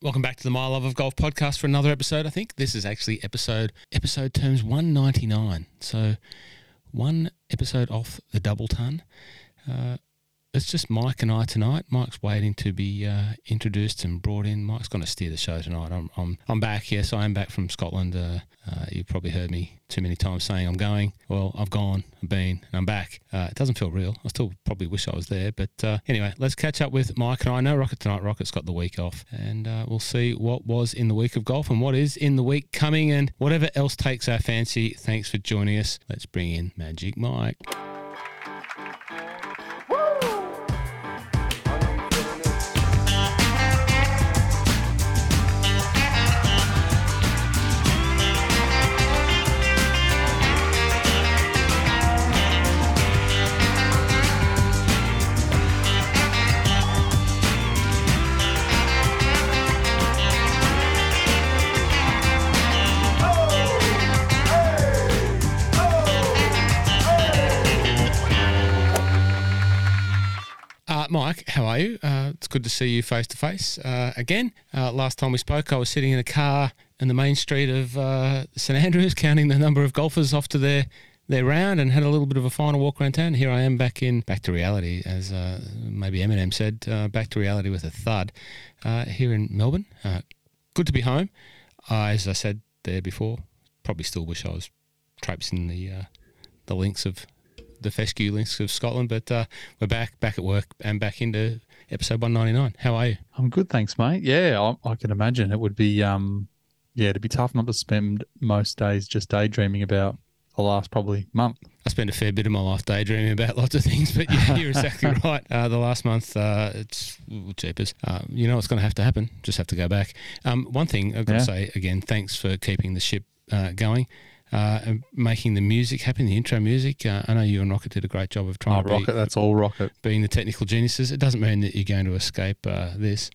Welcome back to the My Love of Golf podcast for another episode. I think this is actually episode episode terms 199. So one episode off the double ton. Uh, it's just Mike and I tonight. Mike's waiting to be uh, introduced and brought in. Mike's going to steer the show tonight. I'm, I'm, I'm back. Yes, I am back from Scotland. Uh, uh, you've probably heard me too many times saying I'm going. Well, I've gone, I've been, and I'm back. Uh, it doesn't feel real. I still probably wish I was there. But uh, anyway, let's catch up with Mike and I. No Rocket tonight. Rocket's got the week off. And uh, we'll see what was in the week of golf and what is in the week coming and whatever else takes our fancy. Thanks for joining us. Let's bring in Magic Mike. Mike, how are you? Uh, it's good to see you face to face again. Uh, last time we spoke, I was sitting in a car in the main street of uh, St Andrews, counting the number of golfers off to their their round, and had a little bit of a final walk around town. Here I am, back in back to reality, as uh, maybe Eminem said, uh, back to reality with a thud. here in Melbourne, good to be home. as I said there before, probably still wish I was traipsing the the links of the fescue links of Scotland. But uh, we're back, back at work, and back into episode one ninety nine. How are you? I'm good, thanks, mate. Yeah, I, I can imagine it would be, um, yeah, it'd be tough not to spend most days just daydreaming about the last probably month. I spend a fair bit of my life daydreaming about lots of things, but yeah, you're exactly right. Uh, the last month, uh, it's cheapers. Uh, you know what's going to have to happen. Just have to go back. Um, one thing I've got Yeah. to say again, thanks for keeping the ship uh, going. Uh, making the music happen, the intro music. Uh, I know you and Rocket did a great job of trying Oh, to be, rocket, that's all rocket. being the technical geniuses. It doesn't mean that you're going to escape uh, this.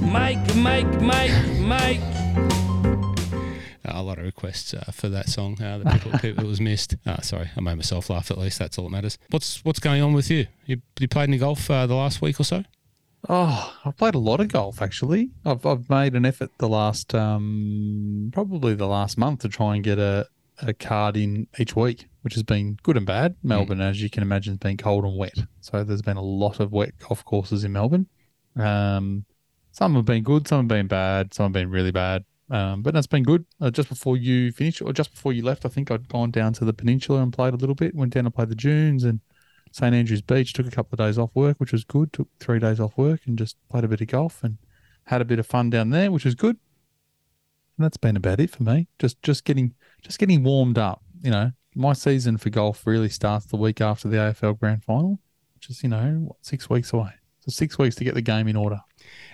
Mike, Mike, Mike, Mike. A lot of requests uh, for that song. Uh, the people, people that was missed. Uh, sorry, I made myself laugh. At least that's all that matters. What's what's going on with you? You, you played any golf uh, the last week or so? Oh, I've played a lot of golf actually. I've I've made an effort the last um probably the last month to try and get a, a card in each week, which has been good and bad. Melbourne, as you can imagine, has been cold and wet. So there's been a lot of wet golf courses in Melbourne. Um some have been good, some have been bad, some have been really bad. Um, but that's been good. Uh, just before you finished, or just before you left, I think I'd gone down to the peninsula and played a little bit. Went down and played the dunes and St Andrews Beach. Took a couple of days off work, which was good. Took three days off work and just played a bit of golf and had a bit of fun down there, which was good. And that's been about it for me. Just just getting just getting warmed up. You know, my season for golf really starts the week after the AFL Grand Final, which is you know what, six weeks away. So six weeks to get the game in order.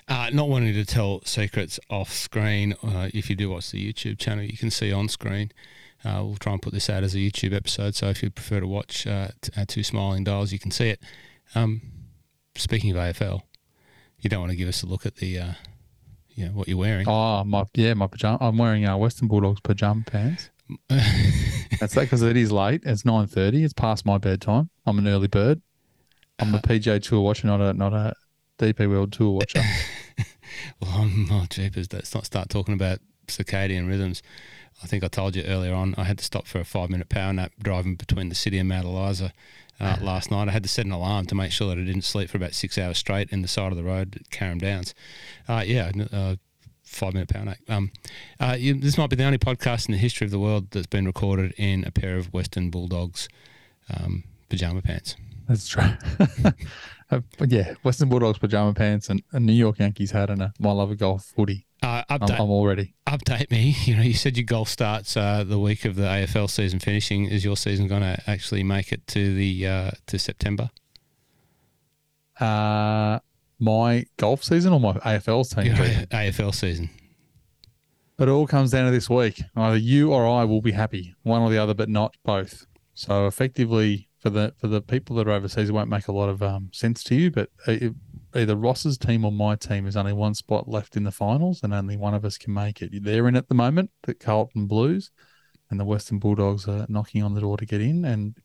Uh, not wanting to tell secrets off screen. Uh, if you do watch the YouTube channel, you can see on screen. Uh, we'll try and put this out as a YouTube episode. So if you prefer to watch uh, t- our two smiling dials, you can see it. Um, speaking of AFL, you don't want to give us a look at the, uh, you know, what you're wearing. Oh my yeah, my pajama. I'm wearing uh, Western Bulldogs pajama pants. That's that because it is late. It's nine thirty. It's past my bedtime. I'm an early bird. I'm a PJ Tour watcher, not a not a DP World Tour watcher. Well, I'm oh, jeepers. Let's not start talking about circadian rhythms. I think I told you earlier on. I had to stop for a five minute power nap driving between the city and Mount Eliza uh, last night. I had to set an alarm to make sure that I didn't sleep for about six hours straight in the side of the road at Carrum Downs. Uh, yeah, uh, five minute power nap. Um, uh, you, this might be the only podcast in the history of the world that's been recorded in a pair of Western Bulldogs um, pajama pants. That's true. Uh, yeah, Western Bulldogs pajama pants and a New York Yankees hat and a my love of golf footy. Uh, I'm, update. I'm all ready. update me. You know, you said your golf starts uh, the week of the AFL season finishing. Is your season going to actually make it to the uh, to September? Uh, my golf season or my team? Your season? AFL season. But it all comes down to this week. Either you or I will be happy, one or the other, but not both. So effectively, for the for the people that are overseas, it won't make a lot of um, sense to you. But it, either Ross's team or my team is only one spot left in the finals, and only one of us can make it. They're in at the moment, the Carlton Blues, and the Western Bulldogs are knocking on the door to get in. And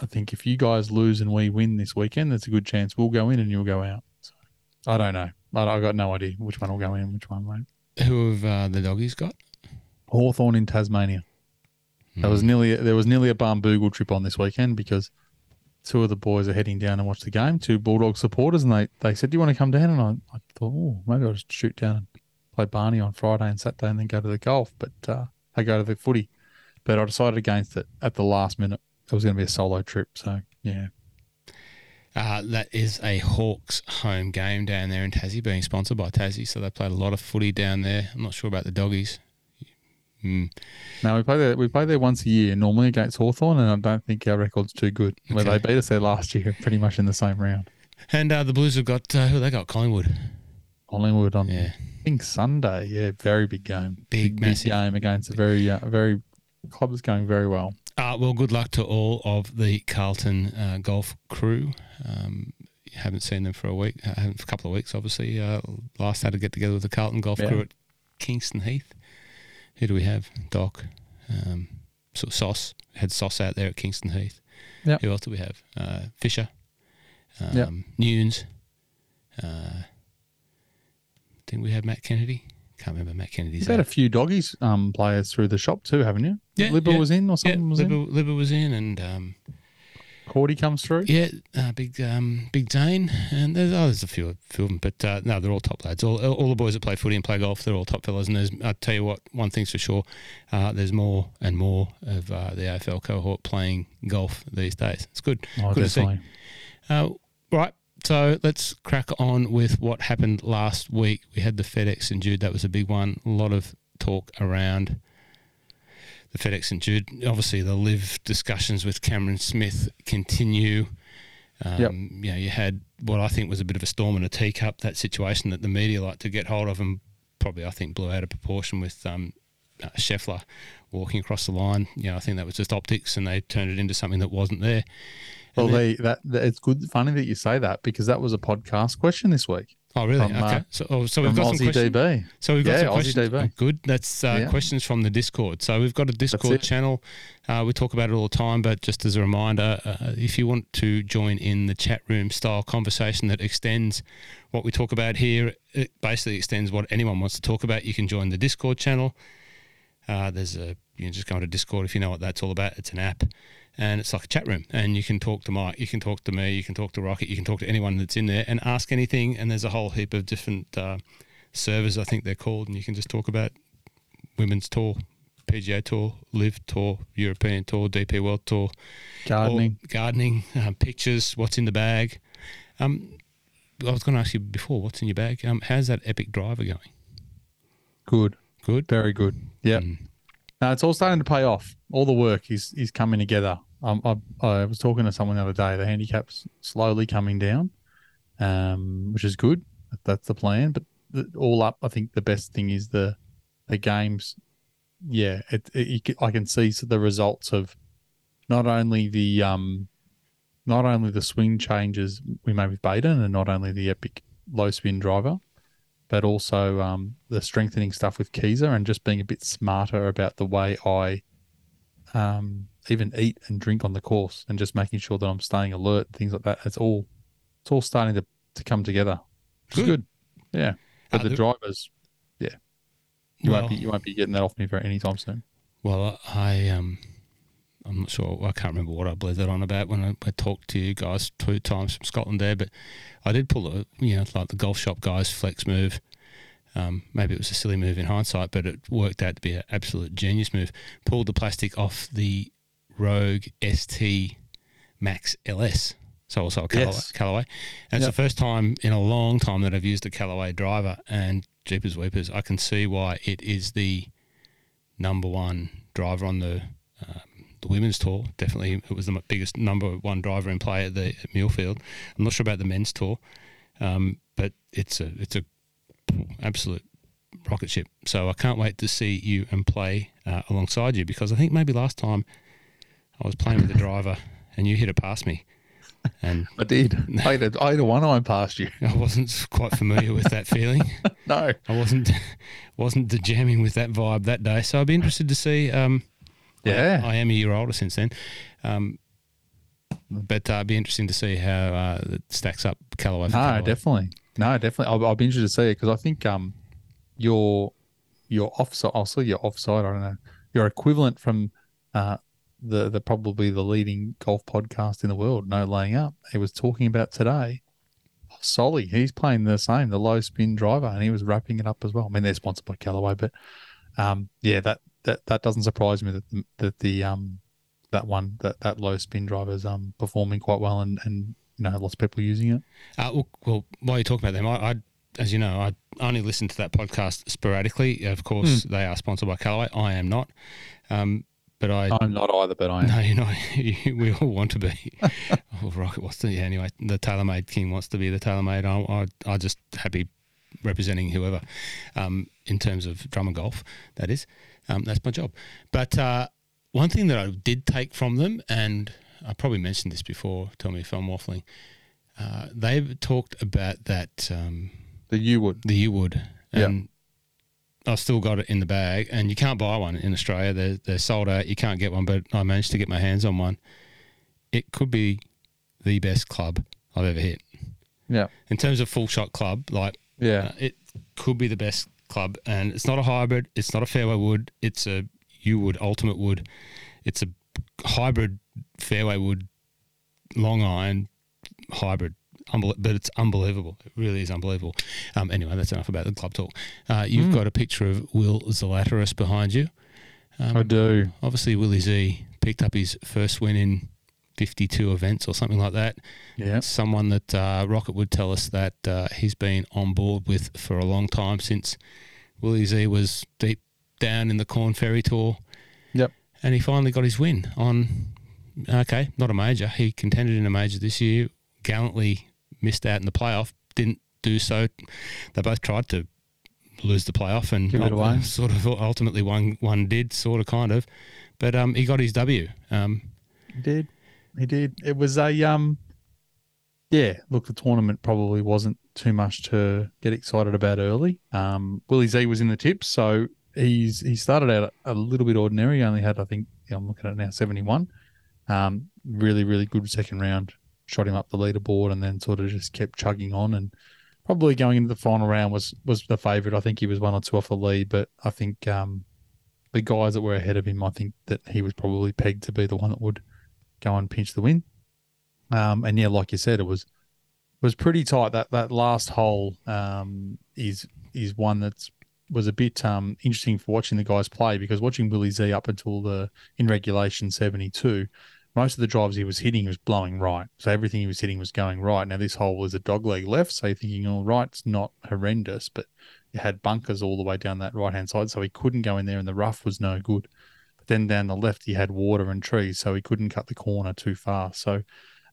I think if you guys lose and we win this weekend, there's a good chance we'll go in and you'll go out. So I don't know. I, I got no idea which one will go in, which one won't. Who have uh, the doggies got? Hawthorn in Tasmania. There was nearly there was nearly a Barnbougle trip on this weekend because two of the boys are heading down and watch the game. Two Bulldog supporters, and they, they said, "Do you want to come down?" And I, I thought, "Oh, maybe I'll just shoot down and play Barney on Friday and Saturday, and then go to the golf." But uh, I go to the footy. But I decided against it at the last minute. It was going to be a solo trip, so yeah. Uh, that is a Hawks home game down there in Tassie, being sponsored by Tassie. So they played a lot of footy down there. I'm not sure about the doggies. Mm. Now we play there. We play there once a year, normally against Hawthorn, and I don't think our record's too good. Where they beat us there last year, pretty much in the same round. And uh, the Blues have got uh, who they got? Collingwood. Collingwood on Yeah, I think Sunday. Yeah, very big game. Big, big massive. game against a very, uh, very club is going very well. Uh, well, good luck to all of the Carlton uh, golf crew. Um, haven't seen them for a week, uh, a couple of weeks, obviously. Uh, last had to get together with the Carlton golf Yeah. crew at Kingston Heath. Who do we have? Doc, um, so Sauce had Sauce out there at Kingston Heath. Yep. Who else do we have? Uh, Fisher, um, Yep. Nunes. Uh, didn't we have Matt Kennedy? Can't remember Matt Kennedy's. You've had a few doggies um, players through the shop too, haven't you? Yeah, Libba yeah. was in or yeah, something was in. Libba, Libba was in, and um, Cordy comes through. Yeah, uh, big um, big Dane, and there's, oh, there's a few, few of them, but uh, no, they're all top lads. All, all the boys that play footy and play golf, they're all top fellas. And there's, I tell you what, one thing's for sure, uh, there's more and more of uh, the AFL cohort playing golf these days. It's good. Oh, good to see. Uh, right, so let's crack on with what happened last week. We had the FedEx St. Jude. That was a big one. A lot of talk around the FedEx St. Jude. Obviously, the LIV discussions with Cameron Smith continue. Um, Yep. You know, you had what I think was a bit of a storm in a teacup. That situation that the media like to get hold of and probably I think blew out of proportion with um, uh, Scheffler walking across the line. You know, I think that was just optics, and they turned it into something that wasn't there. Well, then- they, that, that it's good, funny that you say that because that was a podcast question this week Oh, really? From, uh, okay. So, oh, so we've got some questions. DB. So we've got Yeah, some questions. Oh, good. That's uh, Yeah. questions from the Discord. So we've got a Discord channel. Uh, we talk about it all the time, but just as a reminder, uh, if you want to join in the chat room style conversation that extends what we talk about here, it basically extends what anyone wants to talk about. You can join the Discord channel. Uh, there's a you can just go to Discord if you know what that's all about. It's an app, and it's like a chat room, and you can talk to Mike, you can talk to me, you can talk to Rocket, you can talk to anyone that's in there and ask anything. And there's a whole heap of different uh, servers, I think they're called, and you can just talk about women's tour, PGA Tour, LIV Tour, European Tour, DP World Tour, Gardening. gardening, um, pictures, what's in the bag. Um, I was going to ask you before, what's in your bag? Um, how's that epic driver going? Good. Good. Very good. Yeah. Mm. No, it's all starting to pay off. All the work is is coming together. Um, I, I was talking to someone the other day. The handicap's slowly coming down, um, which is good. That's the plan. But the, all up, I think the best thing is the the games. Yeah, it, it can, I can see the results of not only the um, not only the swing changes we made with Baden, and not only the epic low spin driver, but also um, the strengthening stuff with Keezer and just being a bit smarter about the way I um, even eat and drink on the course and just making sure that I'm staying alert, things like that. It's all it's all starting to, to come together. It's Good. good. Yeah. But Uh, the the- drivers, yeah. You Well- won't be you won't be getting that off me for any time soon. Well, I um, I'm not sure. I can't remember what I blithered on about when I, I talked to you guys two times from Scotland there, but I did pull a you know like the golf shop guys flex move. Um, maybe it was a silly move in hindsight, but it worked out to be an absolute genius move. Pulled the plastic off the Rogue ST Max LS, so also a Callaway. Yes. Callaway. And it's the first time in a long time that I've used a Callaway driver, and Jeepers Weepers, I can see why it is the number one driver on the um, the women's tour. Definitely, it was the biggest number one driver in play at the at Muirfield. I'm not sure about the men's tour, um, but it's a it's a absolute rocket ship. So I can't wait to see you and play uh, alongside you because I think maybe last time I was playing with the driver and you hit it past me, and I did. I had a, I had a one iron past you. I wasn't quite familiar with that feeling. No. I wasn't wasn't jamming with that vibe that day. So I'd be interested to see. Um, Yeah. I, I am a year older since then, um, but uh, it'd be interesting to see how uh, it stacks up Callaway. No, Callaway. definitely. No, definitely. I'll, I'll be interested to see it because I think um, your your offside. I'll see your offside. I don't know your equivalent from uh, the the probably the leading golf podcast in the world. No laying up. He was talking about today. Solly, he's playing the same, the low spin driver, and he was wrapping it up as well. I mean, they're sponsored by Callaway, but um, yeah, that that that doesn't surprise me that the, that the um that one that that low spin driver is um performing quite well and and you know lots of people using it. Uh, well, well, while you're talking about them, I, I, as you know, I only listen to that podcast sporadically. Of course, they are sponsored by Callaway. I am not, um, but I. I'm not either, but I am. No, you're not. You- we all want to be. oh, Rocket wants to. Yeah. Anyway, the TaylorMade King wants to be the TaylorMade. I, I, I just happy representing whoever, um, in terms of Drummond Golf. That is, um, that's my job. But uh, one thing that I did take from them, and I probably mentioned this before. Tell me if I'm waffling. Uh, they've talked about that um, The you would. the U wood, Yeah. and I've still got it in the bag. And you can't buy one in Australia; they're they're sold out. You can't get one, but I managed to get my hands on one. It could be the best club I've ever hit Yeah. in terms of full shot club. Like Yeah. uh, it could be the best club, and it's not a hybrid. It's not a fairway wood. It's a U wood, ultimate wood. It's a hybrid fairway wood, long iron hybrid. Unbel- but it's unbelievable. It really is unbelievable. Um, anyway, that's enough about the club talk. Uh, you've Mm. got a picture of Will Zalatoris behind you. Um, I do. Obviously, Willie Z picked up his first win in 52 events or something like that Yeah. someone that uh, Rocket would tell us that uh, he's been on board with for a long time since Willie Z was deep down in the Corn Ferry Tour. Yep. And he finally got his win on, okay, not a major. He contended in a major this year, gallantly missed out in the playoff, didn't do so. They both tried to lose the playoff and away. sort of ultimately one one did, sort of, kind of. But um, he got his W. Um, He did. He did. It was a um yeah, look, the tournament probably wasn't too much to get excited about early. Um Willie Z was in the tips, so he's he started out a little bit ordinary. He only had, I think, I'm looking at now, 71. Um, really, really good second round. Shot him up the leaderboard and then sort of just kept chugging on and probably going into the final round was was the favourite. I think he was one or two off the lead, but I think um the guys that were ahead of him, I think that he was probably pegged to be the one that would go and pinch the win. Um, and yeah, like you said, it was was pretty tight. That that last hole um, is is one that's was a bit um, interesting for watching the guys play because watching Willie Z up until the in regulation seventy two, most of the drives he was hitting was blowing right. So everything he was hitting was going right. Now this hole was a dog leg left, so you're thinking, all right, it's not horrendous, but it had bunkers all the way down that right hand side, so he couldn't go in there, and the rough was no good. But then down the left, he had water and trees, so he couldn't cut the corner too far. So,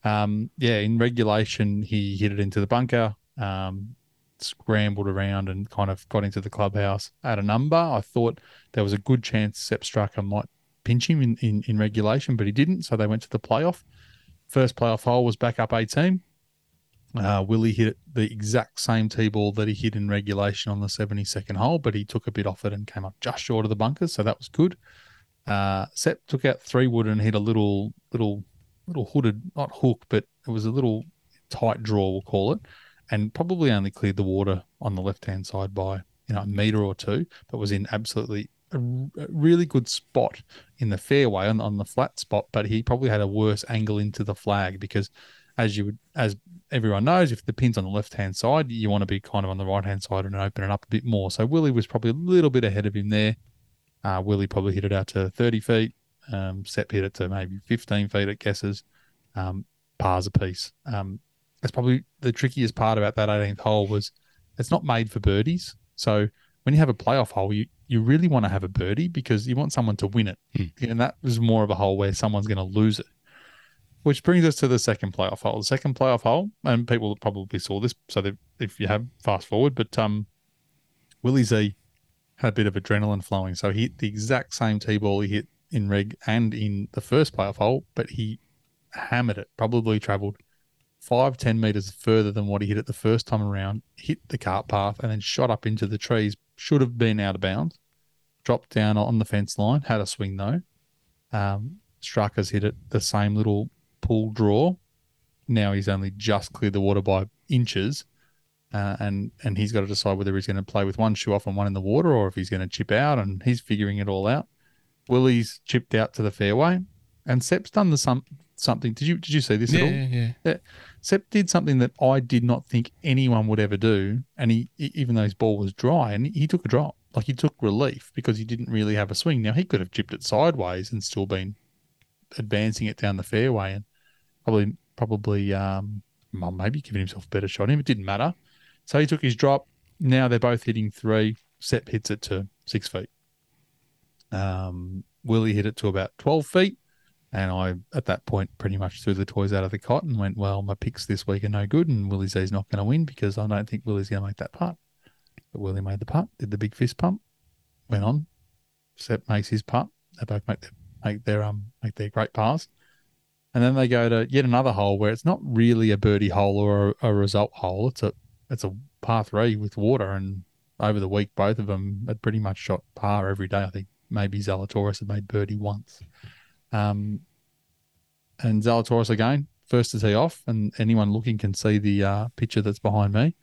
um, yeah, in regulation, he hit it into the bunker, um, scrambled around, and kind of got into the clubhouse at a number. I thought there was a good chance Sepp Straka might pinch him in, in, in regulation, but he didn't. So they went to the playoff. First playoff hole was back up 18. Uh, Willie hit the exact same tee ball that he hit in regulation on the 72nd hole, but he took a bit off it and came up just short of the bunkers, so that was good. Uh, took out three wood and hit a little, little, little hooded, not hook, but it was a little tight draw, we'll call it, and probably only cleared the water on the left hand side by you know a meter or two, but was in absolutely a, a really good spot in the fairway on, on the flat spot. But he probably had a worse angle into the flag because, as you would, as everyone knows, if the pin's on the left hand side, you want to be kind of on the right hand side and open it up a bit more. So Willie was probably a little bit ahead of him there. Uh, Willie probably hit it out to 30 feet. Um, hit it to maybe 15 feet at guesses. Um, pars a piece. Um, that's probably the trickiest part about that 18th hole was it's not made for birdies. So when you have a playoff hole, you, you really want to have a birdie because you want someone to win it. Hmm. And that was more of a hole where someone's going to lose it. Which brings us to the second playoff hole. The second playoff hole, and people probably saw this, so if you have fast forward, but um, Willie Z had a bit of adrenaline flowing, so he hit the exact same tee ball he hit in reg and in the first playoff hole, but he hammered it. Probably travelled five ten meters further than what he hit it the first time around. Hit the cart path and then shot up into the trees. Should have been out of bounds. Dropped down on the fence line. Had a swing though. Um, Straka's hit it the same little pull draw. Now he's only just cleared the water by inches. Uh, and and he's got to decide whether he's going to play with one shoe off and one in the water, or if he's going to chip out, and he's figuring it all out. Willie's chipped out to the fairway, and Sepp's done the some something. Did you did you see this Yeah, at all? yeah, yeah. Sepp did something that I did not think anyone would ever do, and he even though his ball was dry, and he took a drop, like he took relief because he didn't really have a swing. Now he could have chipped it sideways and still been advancing it down the fairway, and probably probably um maybe giving himself a better shot. Him it didn't matter, so he took his drop. Now they're both hitting three. Sepp hits it to six feet. Um, Willie hit it to about twelve feet. And I, at that point, pretty much threw the toys out of the cot and went, well, my picks this week are no good. And Willie Z's not going to win because I don't think Willie's going to make that putt. But Willie made the putt, did the big fist pump, went on. Sepp makes his putt. They both make their, make their, um, make their great pass. And then they go to yet another hole where it's not really a birdie hole or a, a result hole. It's a, it's a par three with water. And over the week, both of them had pretty much shot par every day. I think maybe Zalatoris had made birdie once. Um, and Zalatoris again, first to tee off, and anyone looking can see the uh, picture that's behind me.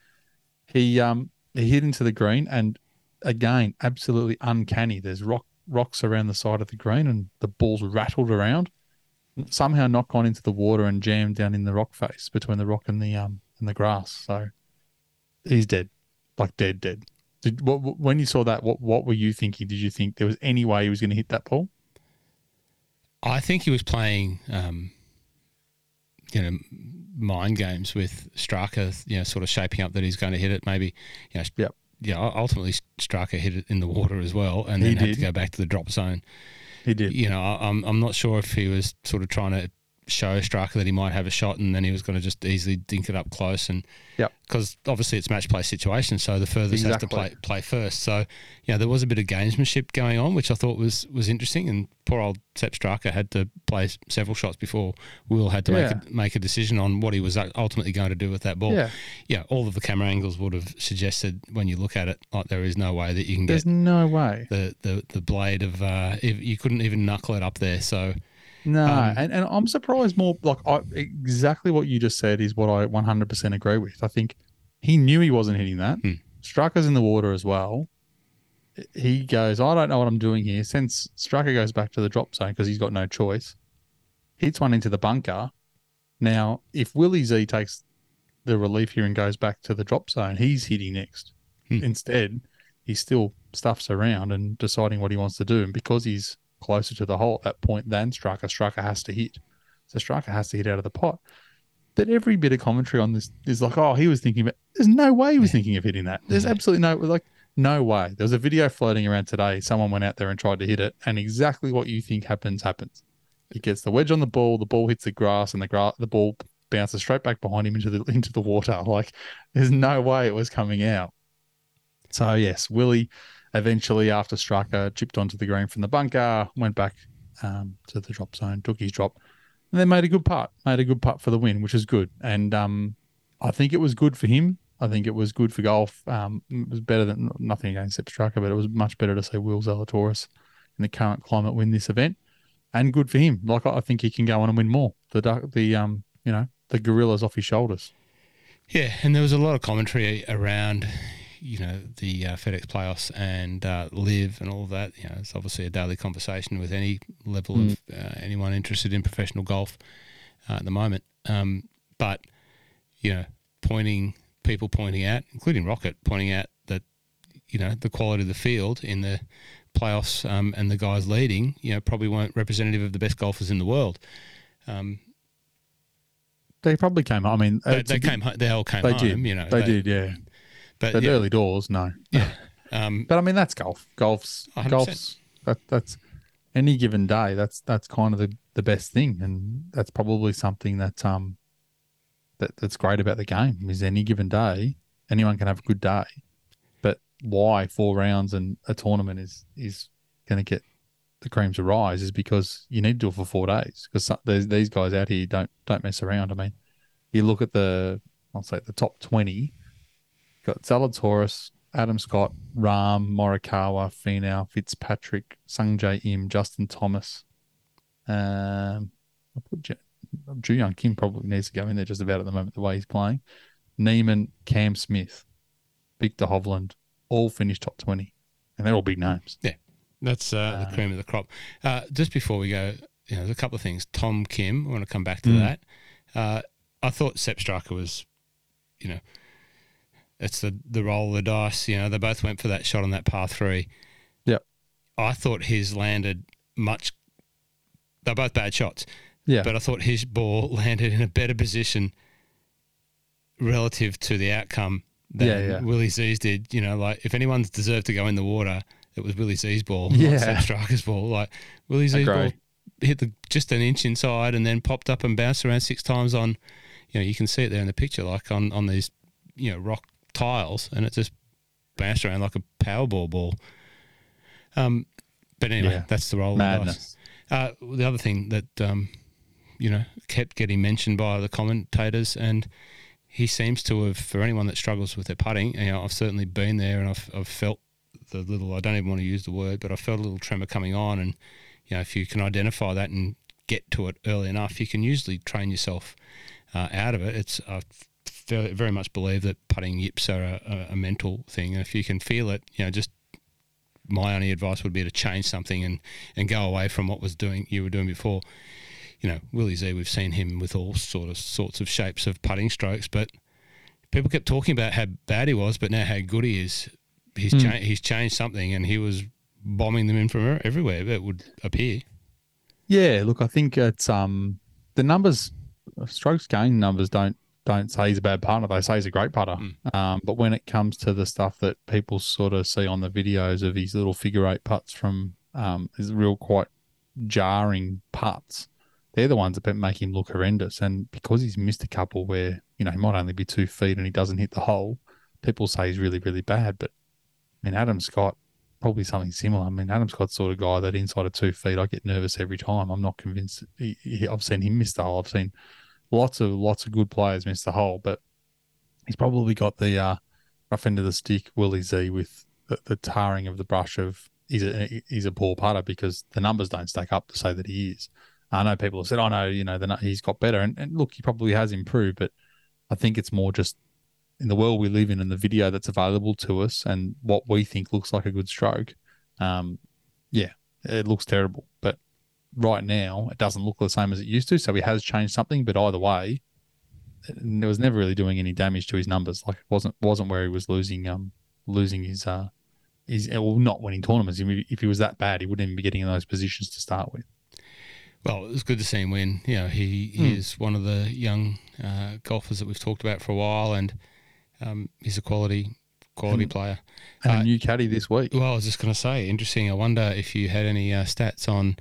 He um he hit into the green, and again, absolutely uncanny. There's rock rocks around the side of the green, and the ball's rattled around. Somehow not gone into the water and jammed down in the rock face between the rock and the um and the grass. So he's dead, like dead, dead. Did, what, when you saw that, what what were you thinking? Did you think there was any way he was going to hit that ball? I think he was playing, um, you know, mind games with Straka. You know, sort of shaping up that he's going to hit it. Maybe, you know, Yep. yeah. Ultimately, Straka hit it in the water as well, and He then had to go back to the drop zone. He did. You know, I- I'm I'm not sure if he was sort of trying to show Straka that he might have a shot, and then he was going to just easily dink it up close, and yeah, because obviously it's match play situation, so the furthest has to play play first. So, you know, there was a bit of gamesmanship going on, which I thought was was interesting. And poor old Sepp Straka had to play several shots before Will had to make a, make a decision on what he was ultimately going to do with that ball. Yeah. yeah, all of the camera angles would have suggested when you look at it, like there is no way that you can get There's no way. the, the, the blade of uh, if you couldn't even knuckle it up there. So No, Um, and, and I'm surprised more like I, exactly what you just said is what I 100% agree with. I think he knew he wasn't hitting that. Hmm. Straka's in the water as well. He goes, I don't know what I'm doing here. Since Straka goes back to the drop zone because he's got no choice, hits one into the bunker. Now, if Willie Z takes the relief here and goes back to the drop zone, he's hitting next. Hmm. Instead, he still stuffs around and deciding what he wants to do. And because he's closer to the hole at that point than Straka, Straka has to hit. So Straka has to hit out of the pot. But every bit of commentary on this is like, oh, he was thinking about. There's no way he was thinking of hitting that. There's mm-hmm. absolutely no like no way. There was a video floating around today. Someone went out there and tried to hit it, and exactly what you think happens happens. He gets the wedge on the ball. The ball hits the grass, and the grass the ball bounces straight back behind him into the into the water. Like there's no way it was coming out. So yes, Willie eventually after Straka chipped onto the green from the bunker, went back um, to the drop zone, took his drop, and then made a good putt. Made a good putt for the win, which is good. And um, I think it was good for him. I think it was good for golf. Um, it was better than nothing against Sepp Straka, but it was much better to see Will Zalatoris in the current climate win this event, and good for him. Like I I think he can go on and win more. The the um you know the gorillas off his shoulders. Yeah, and there was a lot of commentary around, you know, the uh, FedEx playoffs and uh, LIV and all of that. You know, it's obviously a daily conversation with any level of uh, anyone interested in professional golf uh, at the moment. Um, but you know, pointing people pointing out, including Rocket, pointing out that you know the quality of the field in the playoffs um, and the guys leading, you know, probably weren't representative of the best golfers in the world. Um, They probably came. I mean, they, they came. They all came They home. did. You know, They did, yeah. But, But yeah, early doors, no. yeah. Um, But I mean, that's golf. Golf's 100%. golf's that, that's any given day. That's that's kind of the, the best thing, and that's probably something that um that that's great about the game is any given day, anyone can have a good day. But why four rounds and a tournament is is going to get the cream to rise is because you need to do it for four days because these guys out here don't don't mess around. I mean, you look at the I'll say the top twenty got Zalatoris, Adam Scott, Rahm, Morikawa, Finau, Fitzpatrick, Sung Jae Im, Justin Thomas. Um, I put Joohyung Kim probably needs to go in there just about at the moment the way he's playing. Niemann, Cam Smith, Viktor Hovland, all finished top 20. And they're all big names. Yeah, that's uh, the cream of the crop. Uh, just before we go, you know, there's a couple of things. Tom Kim, I want to come back to Mm. that. Uh, I thought Sepp Straka was, you know, it's the the roll of the dice. You know, they both went for that shot on that par three. Yep. I thought his landed much. They're both bad shots, Yeah. but I thought his ball landed in a better position relative to the outcome than Yeah, yeah. Willie Z's did. You know, like if anyone's deserved to go in the water, it was Willie Z's ball, Yeah. not Sepp Straka's ball. Like Willie Z's ball hit the just an inch inside and then popped up and bounced around six times on. You know, you can see it there in the picture, like on on these you know rock tiles, and it just bounced around like a Powerball ball. Um, but anyway, Yeah. that's the roll of the dice. Uh, the other thing that um, you know kept getting mentioned by the commentators, and he seems to have, for anyone that struggles with their putting, you know, I've certainly been there, and I've I've felt the little. I don't even want to use the word, but I felt a little tremor coming on, and you know, if you can identify that and get to it early enough, you can usually train yourself uh, out of it. It's I very, very much believe that putting yips are a, a, mental thing, and if you can feel it, you know, just my only advice would be to change something and, and go away from what was doing you were doing before. You know, Willie Z, we've seen him with all sort of sorts of shapes of putting strokes, but people kept talking about how bad he was, but now how good he is. He's Hmm. cha- he's changed something, and he was bombing them in from everywhere. It would appear. Yeah, look, I think it's um the numbers, strokes gained numbers don't don't say he's a bad putter. They say he's a great putter. Um, but when it comes to the stuff that people sort of see on the videos of his little figure eight putts from um, his real quite jarring putts, they're the ones that make him look horrendous. And because he's missed a couple where you know he might only be two feet and he doesn't hit the hole, people say he's really really bad. But I mean, Adam Scott probably something similar. I mean, Adam Scott's the sort of guy that inside of two feet, I get nervous every time. I'm not convinced. He, he, I've seen him miss the hole. I've seen lots of lots of good players miss the hole, but he's probably got the uh, rough end of the stick, Willie Z, with the, the tarring of the brush of he's a he's a poor putter because the numbers don't stack up to say that he is. I know people have said, "Oh no, you know, the, he's got better," and, and look, he probably has improved, but I think it's more just in the world we live in and the video that's available to us and what we think looks like a good stroke. Um, yeah, it looks terrible, but right now it doesn't look the same as it used to. So he has changed something, but either way, it was never really doing any damage to his numbers. Like it wasn't wasn't where he was losing um losing his uh his well not winning tournaments. If he- was that bad, he wouldn't even be getting in those positions to start with. Well, it was good to see him win. You know, he, he Hmm. is one of the young uh, golfers that we've talked about for a while, and um, he's a quality quality And- player. And Uh, a new caddy this week. Well, I was just going to say, interesting. I wonder if you had any uh, stats on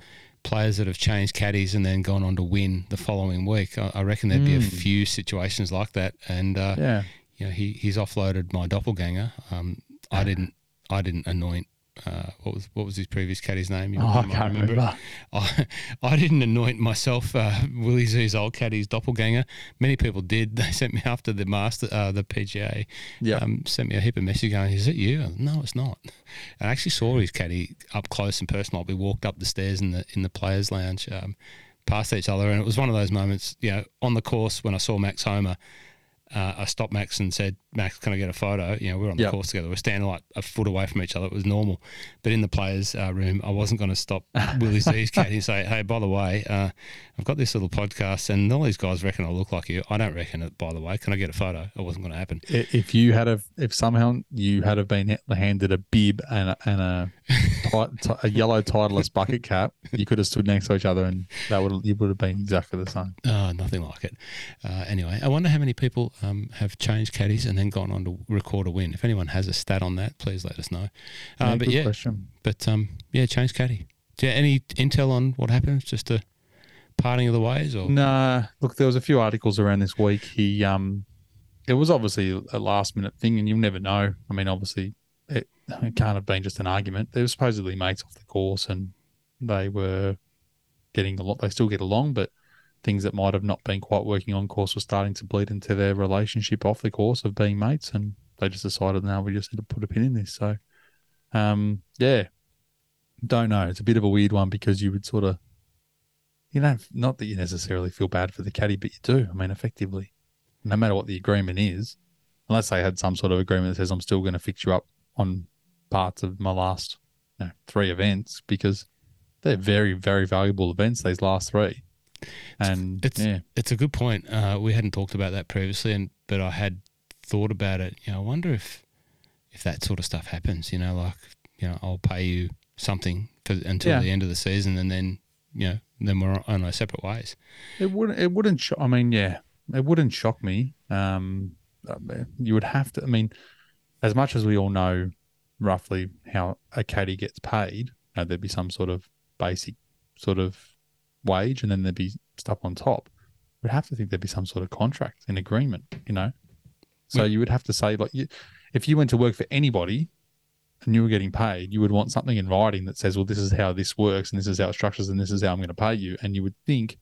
players that have changed caddies and then gone on to win the following week. I, I reckon there'd be a Mm. few situations like that, and uh, Yeah. you know, he he's offloaded my doppelganger. Um, I didn't I didn't anoint. Uh, what was what was his previous caddy's name? You Oh, I can't remember remember. I, I didn't anoint myself uh, Willie Z's old caddy's doppelganger. Many people did. They sent me after the master, uh, the PGA. Yeah. Um, sent me a heap of messages going, "Is it you?" No, it's not. And I actually saw his caddy up close and personal. We walked up the stairs in the in the players' lounge, um, past each other, and it was one of those moments. You know, on the course when I saw Max Homa. Uh, I stopped Max and said, "Max, can I get a photo?" You know, we are on the Yep. course together. We're standing like a foot away from each other. It was normal, but in the players' uh, room, I wasn't going to stop Willie Z's caddy and say, "Hey, by the way, uh, I've got this little podcast, and all these guys reckon I look like you. I don't reckon it. By the way, can I get a photo?" It wasn't going to happen. If you had a, if somehow you had have been handed a bib and a, and a, ti- ti- a yellow Titleist bucket cap, you could have stood next to each other, and that would you would have been exactly the same. Oh, nothing like it. Uh, anyway, I wonder how many people um, have changed caddies and then gone on to record a win. If anyone has a stat on that, please let us know. Uh, but good yeah, question. but um, yeah, change caddy. Do you any intel on what happened? Just a parting of the ways, or Nah, look, there was a few articles around this week. He um, it was obviously a last minute thing, and you'll never know. I mean, obviously, it, it can't have been just an argument. They were supposedly mates off the course, and they were getting a lot. They still get along, but things that might have not been quite working on course were starting to bleed into their relationship off the course of being mates, and they just decided now we just need to put a pin in this. So, um, yeah, don't know. It's a bit of a weird one because you would sort of you know, not that you necessarily feel bad for the caddy, but you do. I mean, effectively, no matter what the agreement is, unless they had some sort of agreement that says I'm still going to fix you up on parts of my last you know, three events because they're very, very valuable events. These last three, and it's yeah, it's a good point. Uh, we hadn't talked about that previously, and but I had thought about it. You know, I wonder if if that sort of stuff happens. You know, like you know, I'll pay you something for, until Yeah. the end of the season, and then you know, then we're on our separate ways. it wouldn't. It wouldn't. Sho- I mean, yeah, it wouldn't shock me. Um, uh, you would have to. I mean, as much as we all know roughly how a caddy gets paid, uh, there'd be some sort of basic sort of wage, and then there'd be stuff on top. We'd have to think there'd be some sort of contract, an agreement, you know. So Yeah. you would have to say, like, you, if you went to work for anybody and you were getting paid, you would want something in writing that says, well, this is how this works, and this is how it structures, and this is how I'm going to pay you. And you would think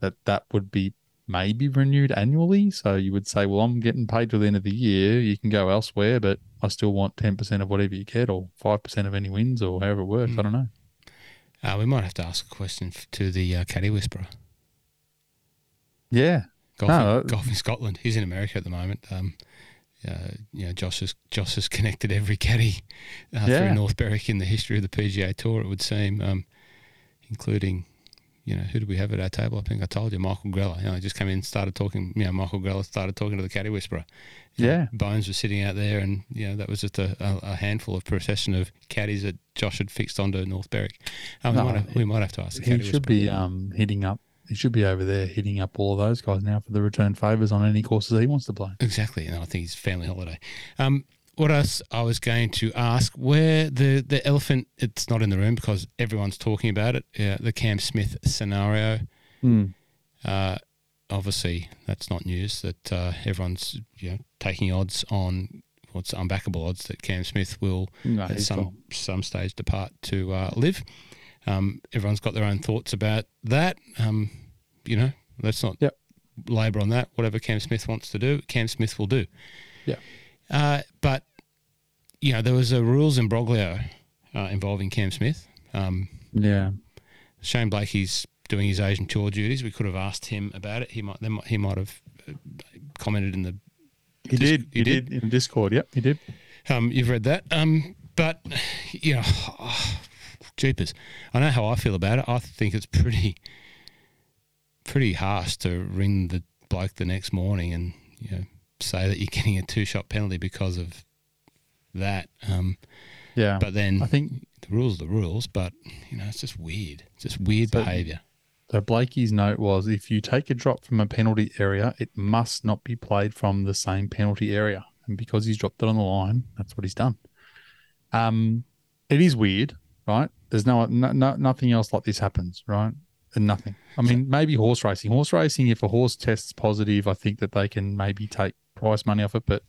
that that would be maybe renewed annually. So you would say, well, I'm getting paid till the end of the year. You can go elsewhere, but I still want 10% of whatever you get or 5% of any wins or however it works. Mm. I don't know. Uh, we might have to ask a question to the uh, caddy whisperer. Yeah. Golf, No, in, golf in Scotland. He's in America at the moment. Um, uh, you know, Josh has Josh has connected every caddy uh, Yeah. through North Berwick in the history of the PGA Tour. It would seem, um, including, you know, who did we have at our table? I think I told you, Michael Greller. You know, he just came in, started talking. You know, Michael Greller started talking to the caddy whisperer. You know, Yeah. Bones was sitting out there, and you know that was just a, a, handful of procession of caddies that Josh had fixed onto North Berwick. Um, No, we, might have, we might have to ask the He caddy should whisperer. be um, hitting up. He should be over there hitting up all of those guys now for the return favors on any courses he wants to play. Exactly, and I think it's family holiday. Um, what else I was going to ask? Where the the elephant? It's not in the room because everyone's talking about it. Uh, the Cam Smith scenario. Mm. Uh, obviously, that's not news. That uh, everyone's you know taking odds on what's unbackable odds that Cam Smith will No, at some gone. some stage depart to uh, LIV. Um, everyone's got their own thoughts about that. Um, you know, let's not Yep. labour on that. Whatever Cam Smith wants to do, Cam Smith will do. Yeah. Uh, but you know, there was a rules imbroglio uh, involving Cam Smith. Um, Yeah. Shane Blakey's doing his Asian tour duties. We could have asked him about it. He might. Might he might have uh, commented in the He Dis- did. he He did? did in Discord. Yep, he did. Um, you've read that. Um, but you know, jeepers, I know how I feel about it. I think it's pretty, pretty harsh to ring the bloke the next morning and you know say that you're getting a two-shot penalty because of that. Um, Yeah. but then I think the rules are the rules. But you know, it's just weird. It's just weird So- behaviour. So Blakey's note was if you take a drop from a penalty area, it must not be played from the same penalty area. And because he's dropped it on the line, that's what he's done. Um, it is weird, right? There's no, no, no nothing else like this happens, right? And nothing. I mean, maybe horse racing. Horse racing, if a horse tests positive, I think that they can maybe take price money off it. But